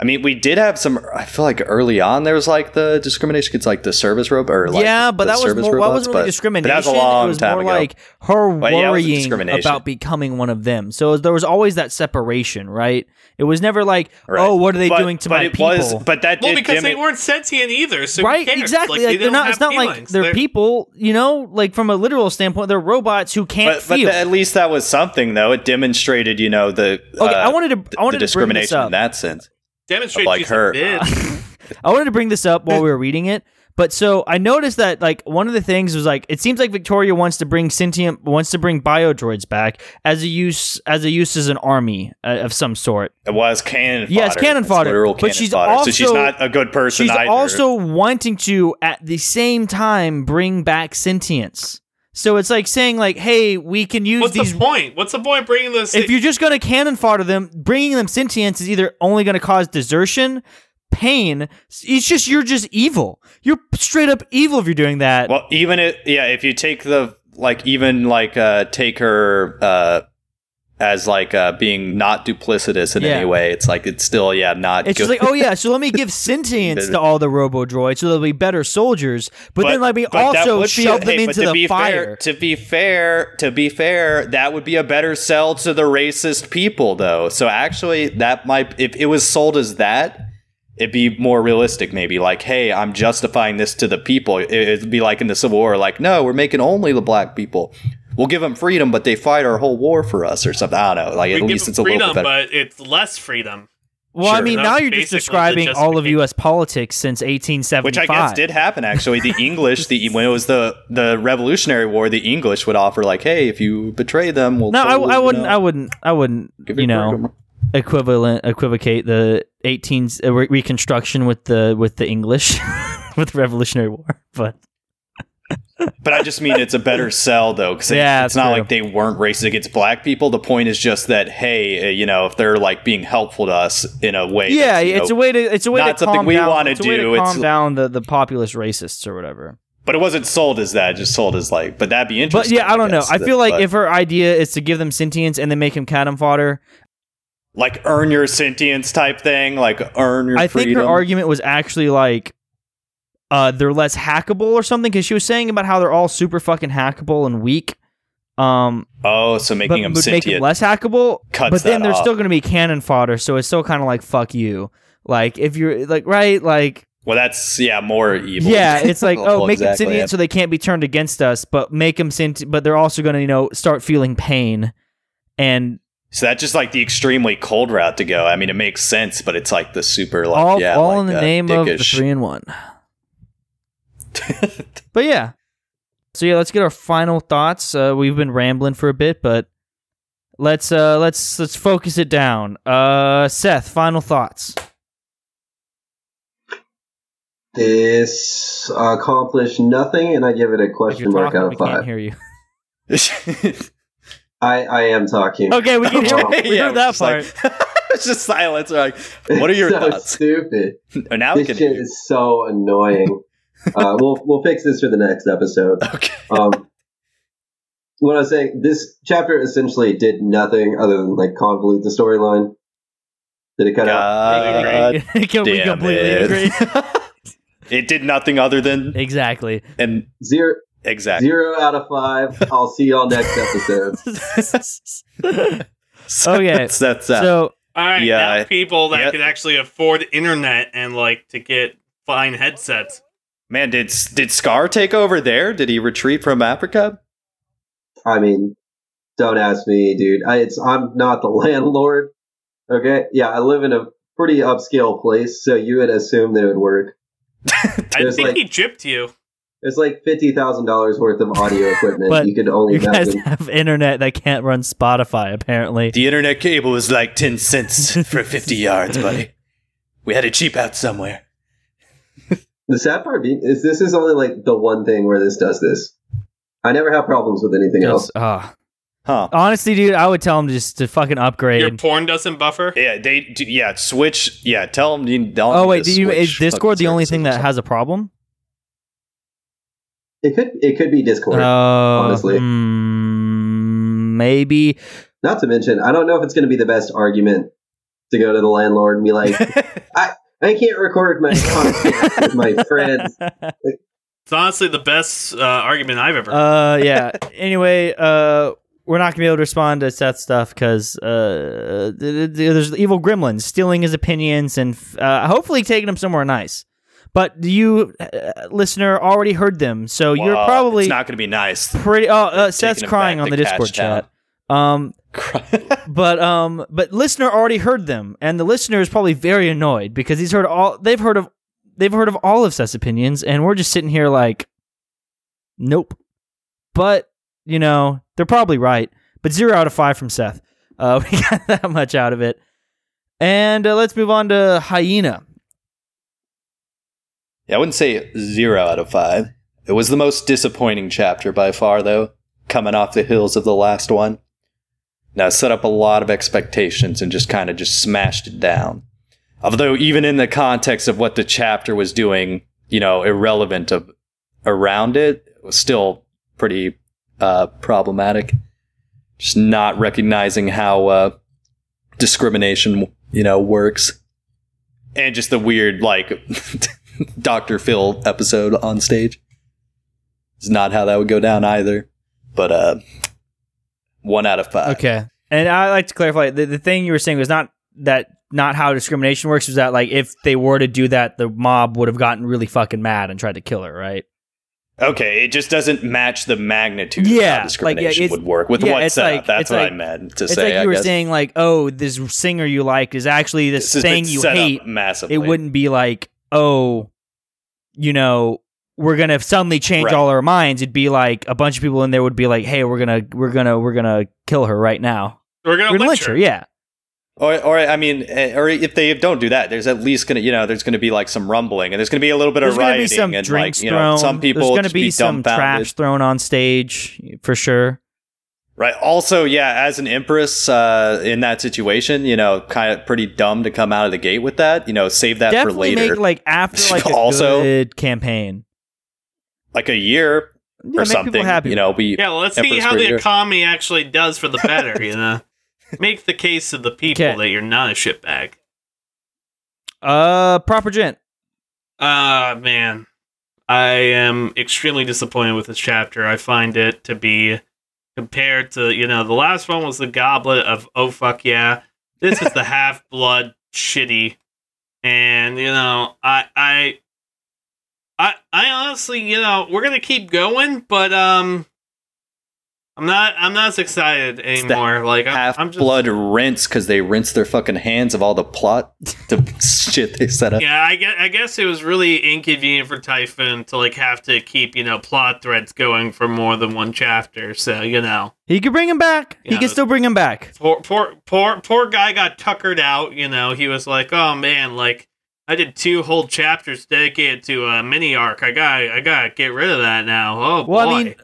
I mean, we did have some. I feel like early on there was like the discrimination against like the service rope or like yeah, but the that was service more, that robots, wasn't really but- discrimination. But that was a long it was time more ago. like her But yeah, it was worrying discrimination. about becoming one of them. So there was always that separation, right? It was never like, Right. oh, what are they But- doing to but my it people? Was, but that Well, did because they weren't sentient either. So who right, cares? exactly. Like, Like, they they're don't It's not like feelings. they're, people. You know, like from a literal standpoint, they're robots who can't But, but feel. at least that was something, though. It demonstrated, you know, the okay, uh, I wanted to. I wanted to bring this discrimination up. in that sense. Demonstrate like her. a bitch. I wanted to bring this up while we were reading it. But so I noticed that like one of the things was like it seems like Victoria wants to bring sentient wants to bring bio droids back as a use as a use as an army uh, of some sort. It was cannon fodder. Yeah, it's cannon It's fodder, literal but cannon she's fodder. so she's not a good person She's either. also wanting to at the same time bring back sentience. So it's like saying like, hey, we can use What's these. the point? What's the point bringing this? if you're just going to cannon fodder them, bringing them sentience is either only going to cause desertion, pain. It's just you're just evil. You're straight up evil if you're doing that. Well, even it, yeah. If you take the like, even like, uh take her uh as like uh being not duplicitous in Yeah. any way, it's like it's still yeah not. It's good. just like, oh yeah, so let me give sentience to all the robo droids so they'll be better soldiers. But, then let me also shove them hey, into the fire. Fair, to be fair, to be fair, that would be a better sell to the racist people, though. So actually, that might if it was sold as that. It'd be more realistic, maybe. Like, hey, I'm justifying this to the people. It'd be like in the Civil War, like, no, we're making only the black people. We'll give them freedom, but they fight our whole war for us, or something. I don't know. Like, we at give least them it's a little bit better. but it's less freedom. well, I mean, That's now you're just describing all of. U.S. politics since 1875. Which I guess did happen actually. The English, the when it was the the Revolutionary War, the English would offer like, "Hey, if you betray them, we'll." No, I, totally, I you wouldn't. know, I wouldn't. I wouldn't. give You know, freedom." equivalent equivocate the 18s uh, re- Reconstruction with the with the English with the Revolutionary War. But But I just mean it's a better sell though, because Yeah, it's not true. like they weren't racist against black people. The point is just that hey, uh, you know, if they're like being helpful to us in a way, yeah, it's know- a way to it's a way not to something calm we down, it's a to do, it's- calm down the the populist racists or whatever. But it wasn't sold as that; just sold as like. But that'd be interesting. But yeah, I don't know. guess, I that- feel like but, if her idea is to give them sentience and then make him cannon fodder, like earn your sentience type thing, like earn your I freedom. think her argument was actually like uh, they're less hackable or something because she was saying about how they're all super fucking hackable and weak. Um, oh, so making them make them less hackable. but then they're off. still going to be cannon fodder, so it's still kind of like fuck you. Like if you're like right, like well, that's yeah, more evil. yeah, it's like Well, oh, make them sentient yeah. so they can't be turned against us, but make them sentient. But they're also going to you know start feeling pain, and So that's just like the extremely cold route to go. I mean, it makes sense, but it's like the super like all yeah, all like, in the name of the three in one. But yeah. So yeah, let's get our final thoughts. Uh, we've been rambling for a bit, but let's uh let's let's focus it down. Uh Seth, final thoughts. This accomplished nothing, and I give it a question mark talking, out of can't five. hear you. I, I am talking. Okay, we can hear, Yeah, we heard that part. like- it's just silence. We're like, what are your so thoughts? stupid. Now This shit is so annoying. Uh, we'll we'll fix this for the next episode. Okay. Um, what I was saying, this chapter essentially did nothing other than like convolute the storyline. Did it cut out? God we damn completely it. agree. it did nothing other than exactly. and Zero exactly. zero out of five. I'll see y'all next episode. So Okay, that's, that's that. so All right, Yeah, now people that yeah. could actually afford internet and like to get fine headsets. Man, did did Scar take over there? Did he retreat from Africa? I mean, don't ask me, dude. I, it's I'm not the landlord. Okay, yeah, I live in a pretty upscale place, so you would assume that it would work. I think like- he gypped you. There's like fifty thousand dollars worth of audio equipment. But you could only you guys imagine. have internet that can't run Spotify apparently. The internet cable was like ten cents for fifty yards, buddy. We had it cheap out somewhere. The sad part being is this is only like the one thing where this does this. I never have problems with anything else. Just, uh, Huh. honestly, dude, I would tell them just to fucking upgrade. Your porn doesn't buffer. Yeah, they do, yeah, switch. Yeah, tell them you don't oh wait, do you, is Discord the only thing that has a problem? It could it could be Discord. Uh, honestly. mm, maybe. Not to mention, I don't know if it's going to be the best argument to go to the landlord and be like, I can't record my podcast with my friends. It's honestly the best uh, argument I've ever. uh, yeah. Anyway, uh, we're not gonna be able to respond to Seth's stuff because uh, th- th- there's evil gremlins stealing his opinions and uh, hopefully taking him somewhere nice. But you, uh, listener, already heard them, so you're Well, probably it's not going to be nice. pretty. Oh, uh, Taking Seth's him crying back on to the Discord Cash Town. chat. Um, but um, but listener already heard them, and the listener is probably very annoyed because he's heard all they've heard of they've heard of all of Seth's opinions, and we're just sitting here like, nope. But you know they're probably right. But zero out of five from Seth. Uh, we got that much out of it, and uh, let's move on to Hyena. Yeah, I wouldn't say zero out of five. It was the most disappointing chapter by far, though, coming off the heels of the last one. Now, set up a lot of expectations and just kind of just smashed it down. Although, even in the context of what the chapter was doing, you know, irrelevant of around it, it was still pretty uh, problematic. Just not recognizing how uh, discrimination, you know, works, and just the weird like Dr. Phil episode on stage. Is not how that would go down either. But uh one out of five. Okay. And I like to clarify the, the thing you were saying was not that not how discrimination works was that like if they were to do that the mob would have gotten really fucking mad and tried to kill her, right? Okay, it just doesn't match the magnitude of Yeah, how like, discrimination yeah, it's- would work with yeah, what it's like- up. That's what like- I meant to It's say. like you I were guess. saying like, "Oh, this singer you like is actually this, This thing you set up hate." massively. It wouldn't be like, "Oh, you know, we're going to suddenly change Right. all our minds." It'd be like a bunch of people in there would be like, "Hey, we're going to we're going to we're going to kill her right now." We're gonna, We're going to lynch lynch her. Yeah. Or, or I mean, eh, or if they don't do that, there's at least gonna, you know, there's gonna be like some rumbling, and there's gonna be a little bit There's of going rioting, be some and drinks like, you know, thrown. some people There's going to just be some dumbfounded. trash thrown on stage for sure. Right. Also, yeah, as an empress uh, in that situation, you know, kind of pretty dumb to come out of the gate with that. You know, save that for later, make like after like a Also- good campaign. Like a year Yeah, or make people something. happy. You know, be Yeah, well, let's see how for the year. economy actually does for the better. You know, make the case to the people Okay. that you're not a shitbag. Uh, proper gent. Ah, man. I am extremely disappointed with this chapter. I find it to be compared to, you know, the last one was the goblet of oh fuck yeah. This is the half blood shitty. And, you know, I I I I honestly, you know, we're gonna keep going, but um I'm not I'm not as excited the anymore. Like I'm, half I'm just blood rinse because they rinse their fucking hands of all the plot the shit they set up. Yeah, I guess, I guess it was really inconvenient for Typhoon to like have to keep you know plot threads going for more than one chapter. So you know, He could bring him back. he Yeah, can still bring him back. poor poor poor poor guy got tuckered out. You know, he was like, oh man, like I did two whole chapters dedicated to a mini arc. I got I gotta get rid of that now. Oh Well, boy. I mean,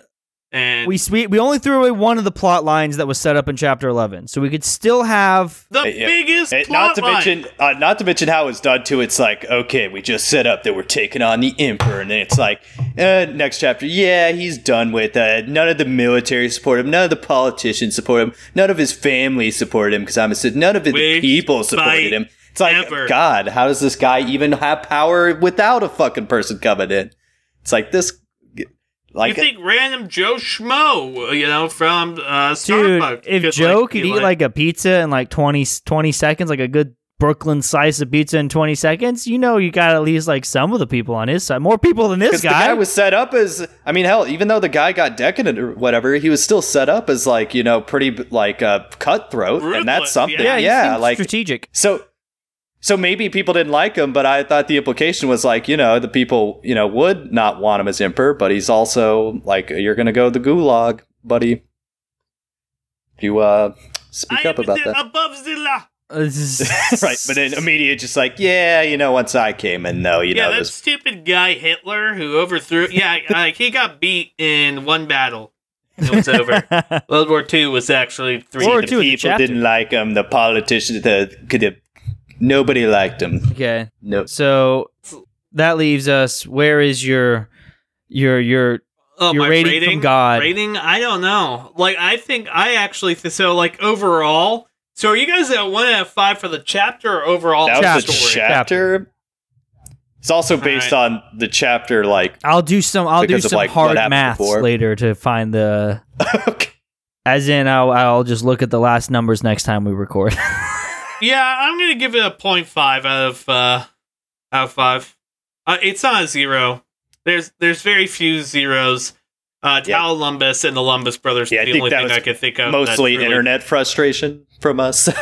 and we we we only threw away one of the plot lines that was set up in chapter eleven, so we could still have. the Yeah. biggest plot not to line. mention, uh, not to mention how it's done too. It's like, okay, we just set up that we're taking on the emperor, and then it's like, uh, next chapter, yeah, he's done with that. None of the military support him. None of the politicians support him. None of his family supported him because I'm a None of the We people supported him. It's like, ever. God, how does this guy even have power without a fucking person coming in? It's like this, like you think random Joe Schmo, you know, from uh, Dude, Starbucks? if could, Joe like, could eat like a pizza in like 20, 20 seconds, like a good Brooklyn slice of pizza in 20 seconds, you know you got at least like some of the people on his side. More people than this Because the guy. guy was set up as, I mean, hell, even though the guy got decadent or whatever, he was still set up as like, you know, pretty like uh, cutthroat, and that's something. yeah. yeah, Yeah, like strategic. so. So maybe people didn't like him, but I thought the implication was like, you know, the people, you know, would not want him as emperor, but he's also like, you're gonna go the gulag, buddy. You uh speak I up am about the- that. above the law. right, but then immediate just like, yeah, you know, once I came in though, you yeah, know, Yeah, that this stupid guy Hitler who overthrew. Yeah, like he got beat in one battle. It was over. World War II was actually three. World War II people didn't like him. The politicians, the could have, nobody liked him. okay. No, So that leaves us. Where is your your your Oh, your my rating, rating from God? Rating? I don't know. Like, I think I actually th- so like overall. So, are you guys at one out of five for the chapter or overall that was Chapter. the chapter. It's also based Alright. on the chapter, like I'll do some. I'll do Because of, some like, hard math later to find the. okay. As in, I'll I'll just look at the last numbers next time we record. Yeah, I'm gonna give it a 0.5 out of uh, out of five. Uh, it's not a zero. There's there's very few zeros. Uh, Yeah. Tal Lumbus and the Lumbus brothers. Yeah, I the think only thing I could think of. mostly really- internet frustration from us.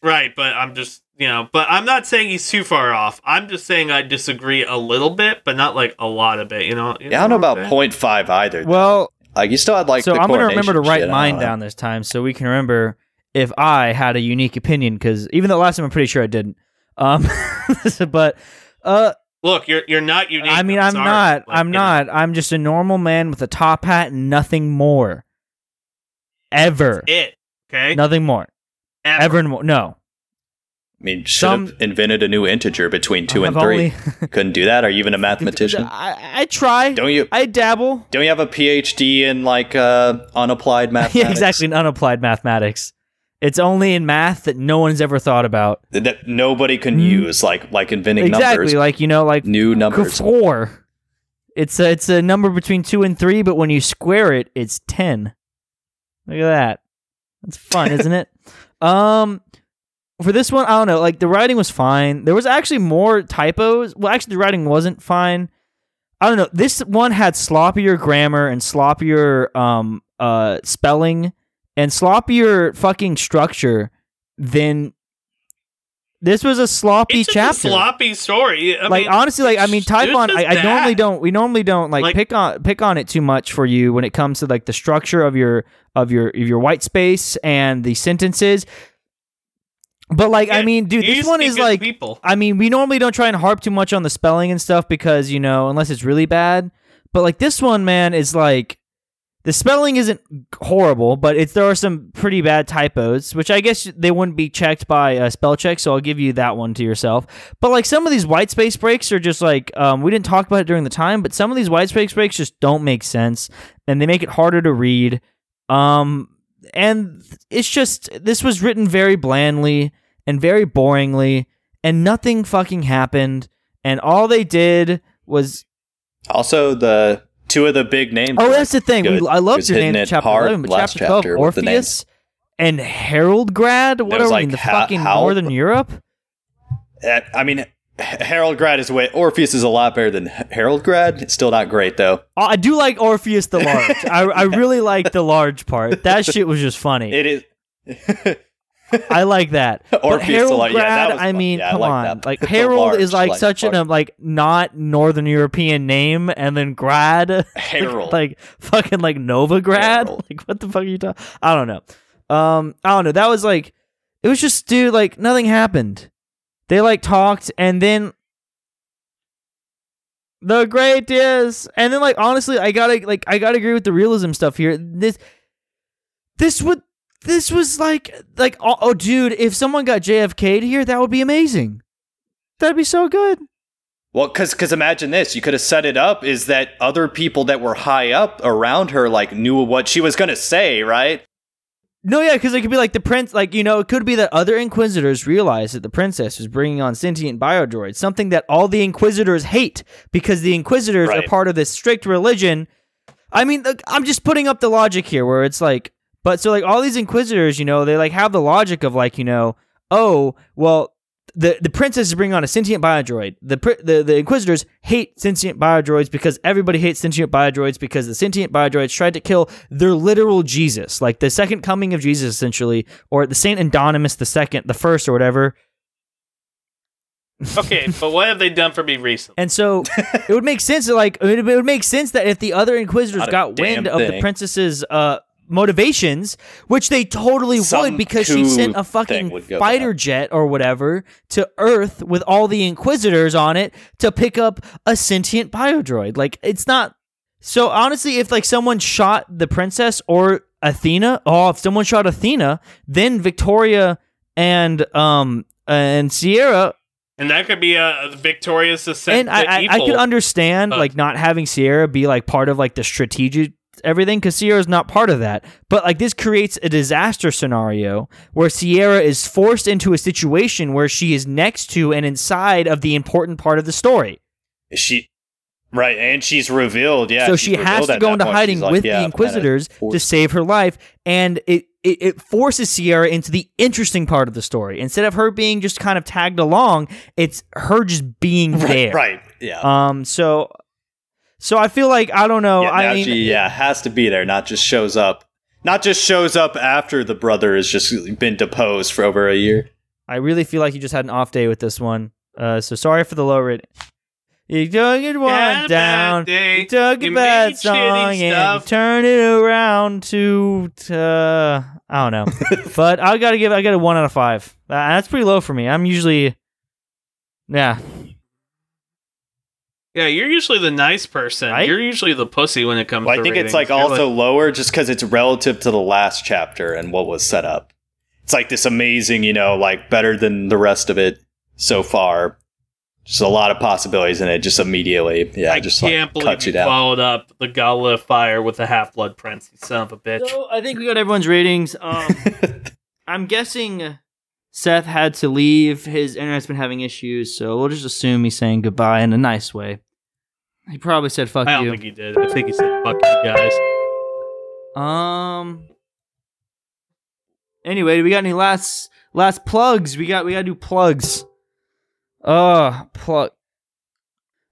Right, but I'm just you know, but I'm not saying he's too far off. I'm just saying I disagree a little bit, but not like a lot of it. You know. you yeah, I don't know about I'm point five either. well, like you still had like. so the I'm gonna remember to write shit, mine don't know. down this time, so we can remember if I had a unique opinion. Because even though last time I'm pretty sure I didn't. Um, but uh, Look, you're you're not unique. I mean, I'm sorry. not. Like, I'm you know. not. I'm just a normal man with a top hat and nothing more. Ever. It okay. Nothing more. Ever. Ever more. No. I mean, should Some- have invented a new integer between two I've and three. only- Couldn't do that. Are you even a mathematician? I, I try. Don't you? I dabble. Don't you have a PhD in like uh, unapplied mathematics? Yeah, exactly. In unapplied mathematics. It's only in math that no one's ever thought about. That nobody can Mm. use, like like inventing exactly. numbers, Like you know, like new numbers. four. It's a it's a number between two and three, but when you square it, it's ten. Look at that. That's fun, isn't it? Um, for this one, I don't know. Like the writing was fine. There was actually more typos. Well, actually, the writing wasn't fine. I don't know. This one had sloppier grammar and sloppier um uh spelling and sloppier fucking structure than this was a sloppy It's chapter a sloppy story. I like mean, honestly, like I mean, Typhon. I, I normally don't. We normally don't like, Like- pick on pick on it too much for you when it comes to like the structure of your of your of your white space and the sentences. But like, I mean, dude, this one is like. people. I mean, we normally don't try and harp too much on the spelling and stuff because you know, unless it's really bad. But like this one, man, is like the spelling isn't horrible, but it's there are some pretty bad typos, which I guess they wouldn't be checked by uh, spell check. So I'll give you that one to yourself. But like some of these white space breaks are just like um, we didn't talk about it during the time, but some of these white space breaks just don't make sense, and they make it harder to read. Um, and it's just this was written very blandly and very boringly, and nothing fucking happened, and all they did was Also, the two of the big names. Oh, that's the thing. good. We, I It loved your name, chapter hard eleven, but chapter twelve, chapter Orpheus and Harold Grad. What are we like in the Ha- fucking Hal- Northern Europe? Uh, I mean, Harold Grad is way. Orpheus is a lot better than Harold Grad. It's still not great though. Oh, I do like Orpheus the large. I I really like the large part. That shit was just funny. It is. I like that. the Harold large. Yeah, that Grad, was I mean, Yeah, I come like on. that. Like Harold large, is like like, such an um, like not Northern European name, and then Grad. Harold. like fucking like Novigrad. Harold. Like what the fuck are you talking? I don't know. Um, I don't know. That was like, it was just dude. Like nothing happened. They like talked, and then the great is, and then like honestly, I gotta like I gotta agree with the realism stuff here. This, this would. This was like, like, oh, oh, dude! If someone got JFK'd here, that would be amazing. That'd be so good. Well, because because imagine this, you could have set it up is that other people that were high up around her like knew what she was gonna say, right? No, yeah, because it could be like the prince, like you know, it could be that other inquisitors realized that the princess was bringing on sentient biodroids, something that all the inquisitors hate because the inquisitors Right. are part of this strict religion. I mean, look, I'm just putting up the logic here, where it's like, but so like all these inquisitors, you know, they like have the logic of like, you know, oh, well, the the princess is bringing on a sentient biodroid. The the the inquisitors hate sentient biodroids because everybody hates sentient biodroids because the sentient biodroids tried to kill their literal Jesus, like the second coming of Jesus, essentially, or the Saint Anonymous the second, the first, or whatever. Okay, but what have they done for me recently? And so it would make sense that like it would, it would make sense that if the other inquisitors Not got wind of the princess's uh motivations, which they totally Some would because she sent a fucking would fighter bad. jet or whatever to Earth with all the inquisitors on it to pick up a sentient biodroid. Like it's not So honestly, if like someone shot the princess or Athena, oh, if someone shot Athena, then Victoria and um and Sierra, And that could be a, a Victoria's descent and I, I, I could understand but- like not having Sierra be like part of like the strategic everything because Sierra is not part of that. But like this creates a disaster scenario where Sierra is forced into a situation where she is next to and inside of the important part of the story. She, right, and she's revealed. Yeah, so she has to go into point. hiding like, with yeah, the Inquisitors to save her life, and it, it it forces Sierra into the interesting part of the story. Instead of her being just kind of tagged along, it's her just being there. Right, yeah. Um. So, so I feel like I don't know. yeah, I now mean, she yeah has to be there, not just shows up. Not just shows up after the brother has just been deposed for over a year. I really feel like you just had an off day with this one. Uh. So sorry for the low rating. You took it one Had down. day. You took a bad song and you stuff. it around to, uh, I don't know. but I gotta give I got a one out of five. Uh, that's pretty low for me. I'm usually, yeah, Yeah, you're usually the nice person. Right? You're usually the pussy when it comes Well, to I think it's like You're also lower just because it's relative to the last chapter and what was set up. It's like this amazing, you know, like better than the rest of it so far. Just a lot of possibilities in it. Just immediately, yeah, I just can't like believe cuts you you down. followed up the Goblet of Fire with the Half Blood Prince. You son of a bitch. So I think we got everyone's ratings. Um, I'm guessing Seth had to leave. His internet's been having issues, so we'll just assume he's saying goodbye in a nice way. He probably said "fuck you. I don't you." think he did. I think he said "fuck you guys." Um. Anyway, do we got any last last plugs? We got we got to do plugs. Uh, plug.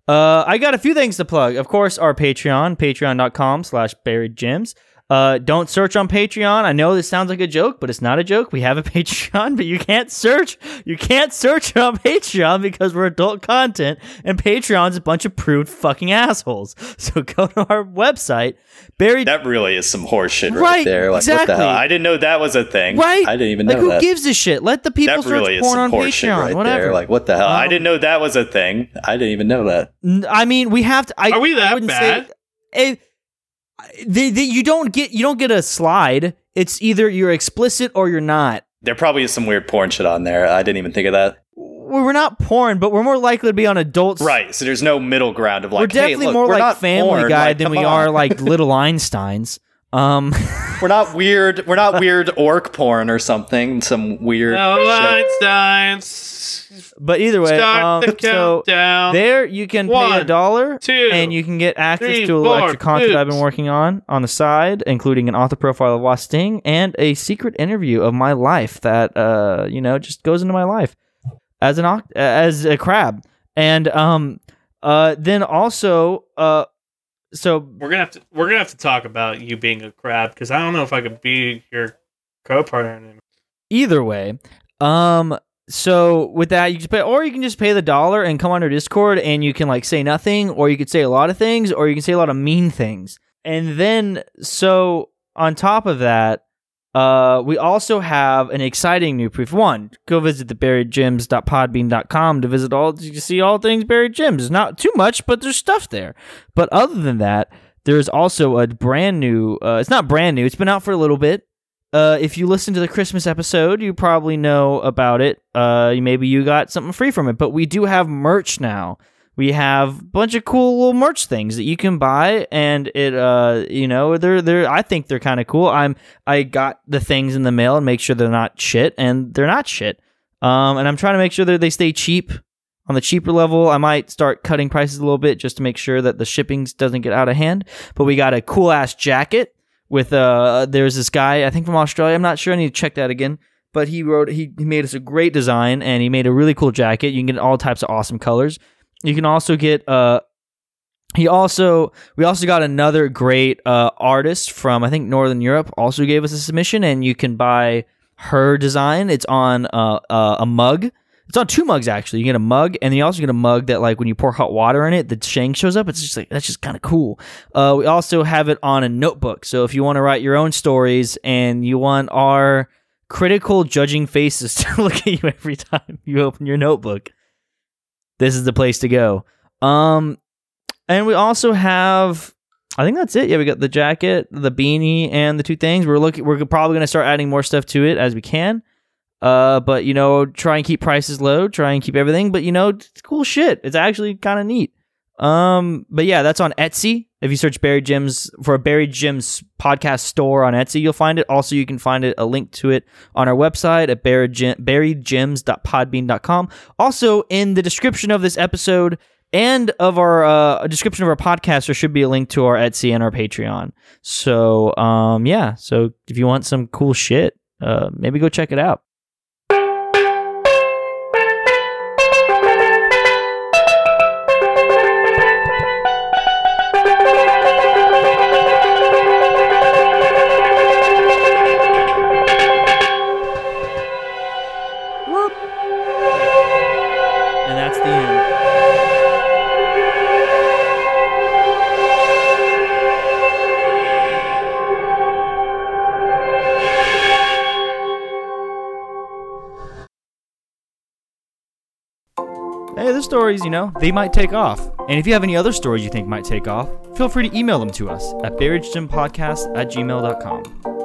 Uh, I got a few things to plug. Of course, our Patreon, patreon.com slash buried gems. Uh, don't search on Patreon. I know this sounds like a joke, but it's not a joke. We have a Patreon, but you can't search. You can't search on Patreon because we're adult content, and Patreon's a bunch of prude fucking assholes. So go to our website, buried That really is some horseshit right, Right, there. Like what exactly. the hell? I didn't know that was a thing. Right? I didn't even know. like who that. gives a shit? Let the people that really search is porn some on Patreon. right whatever. there. Like what the hell? I Um, didn't know that was a thing. I didn't even know that. I mean, we have to. I, Are we that I wouldn't bad? Say, it, you don't get you don't get a slide. It's either you're explicit or you're not. There probably is some weird porn shit on there. I didn't even think of that. We're not porn, but we're more likely to be on adults. Right. So there's no middle ground of like. we're definitely hey, look, more we're like Family porn, Guy like, than we on. are like Little Einsteins. Um, We're not weird. We're not weird orc porn or something. Some weird. No shit. Einsteins. but either way, Start um, the so there you can pay a dollar, dollar. two, and you can get access three, to a little four, extra content I've been working on on the side, including an author profile of Wasting and a secret interview of my life that uh you know just goes into my life as an oct- as a crab, and um uh then also uh so we're gonna have to we're gonna have to talk about you being a crab because I don't know if I could be your co-partner. anymore. either way um so with that you just pay or you can just pay the dollar and come on our discord and you can like say nothing or you could say a lot of things or you can say a lot of mean things and then so on top of that uh we also have an exciting new proof one go visit the buriedgems.podbean.com to visit all to see all things buried gems not too much but there's stuff there but other than that there's also a brand new uh, it's not brand new it's been out for a little bit uh, if you listen to the Christmas episode, you probably know about it. Uh, maybe you got something free from it, but we do have merch now. We have a bunch of cool little merch things that you can buy, and it, uh, you know, they're they're. I think they're kind of cool. I'm I got the things in the mail and make sure they're not shit, and they're not shit. Um, and I'm trying to make sure that they stay cheap. On the cheaper level, I might start cutting prices a little bit just to make sure that the shipping doesn't get out of hand. But we got a cool ass jacket with uh there's this guy I think from Australia. I'm not sure. I need to check that again. But he wrote he, he made us a great design and he made a really cool jacket. You can get all types of awesome colors. You can also get uh he also we also got another great uh artist from I think Northern Europe also gave us a submission and you can buy her design. It's on uh, uh a mug. It's on two mugs actually. You get a mug, and then you also get a mug that like when you pour hot water in it, the shank shows up. It's just like that's just kind of cool. Uh, we also have it on a notebook. So if you want to write your own stories and you want our critical judging faces to look at you every time you open your notebook, this is the place to go. Um, and we also have I think that's it. Yeah, we got the jacket, the beanie, and the two things. We're looking. We're probably gonna start adding more stuff to it as we can. Uh, but you know, try and keep prices low. Try and keep everything. But you know, it's cool shit. It's actually kind of neat. Um, but yeah, that's on Etsy. If you search Buried Gems for a Buried Gems podcast store on Etsy, you'll find it. Also, you can find it a link to it on our website at buried buriedgems.podbean.com. Also, in the description of this episode and of our uh, description of our podcast, there should be a link to our Etsy and our Patreon. So, um, yeah. So if you want some cool shit, uh, maybe go check it out. The stories, you know, they might take off. And if you have any other stories you think might take off, feel free to email them to us at buriedgempodcast at gmail.com.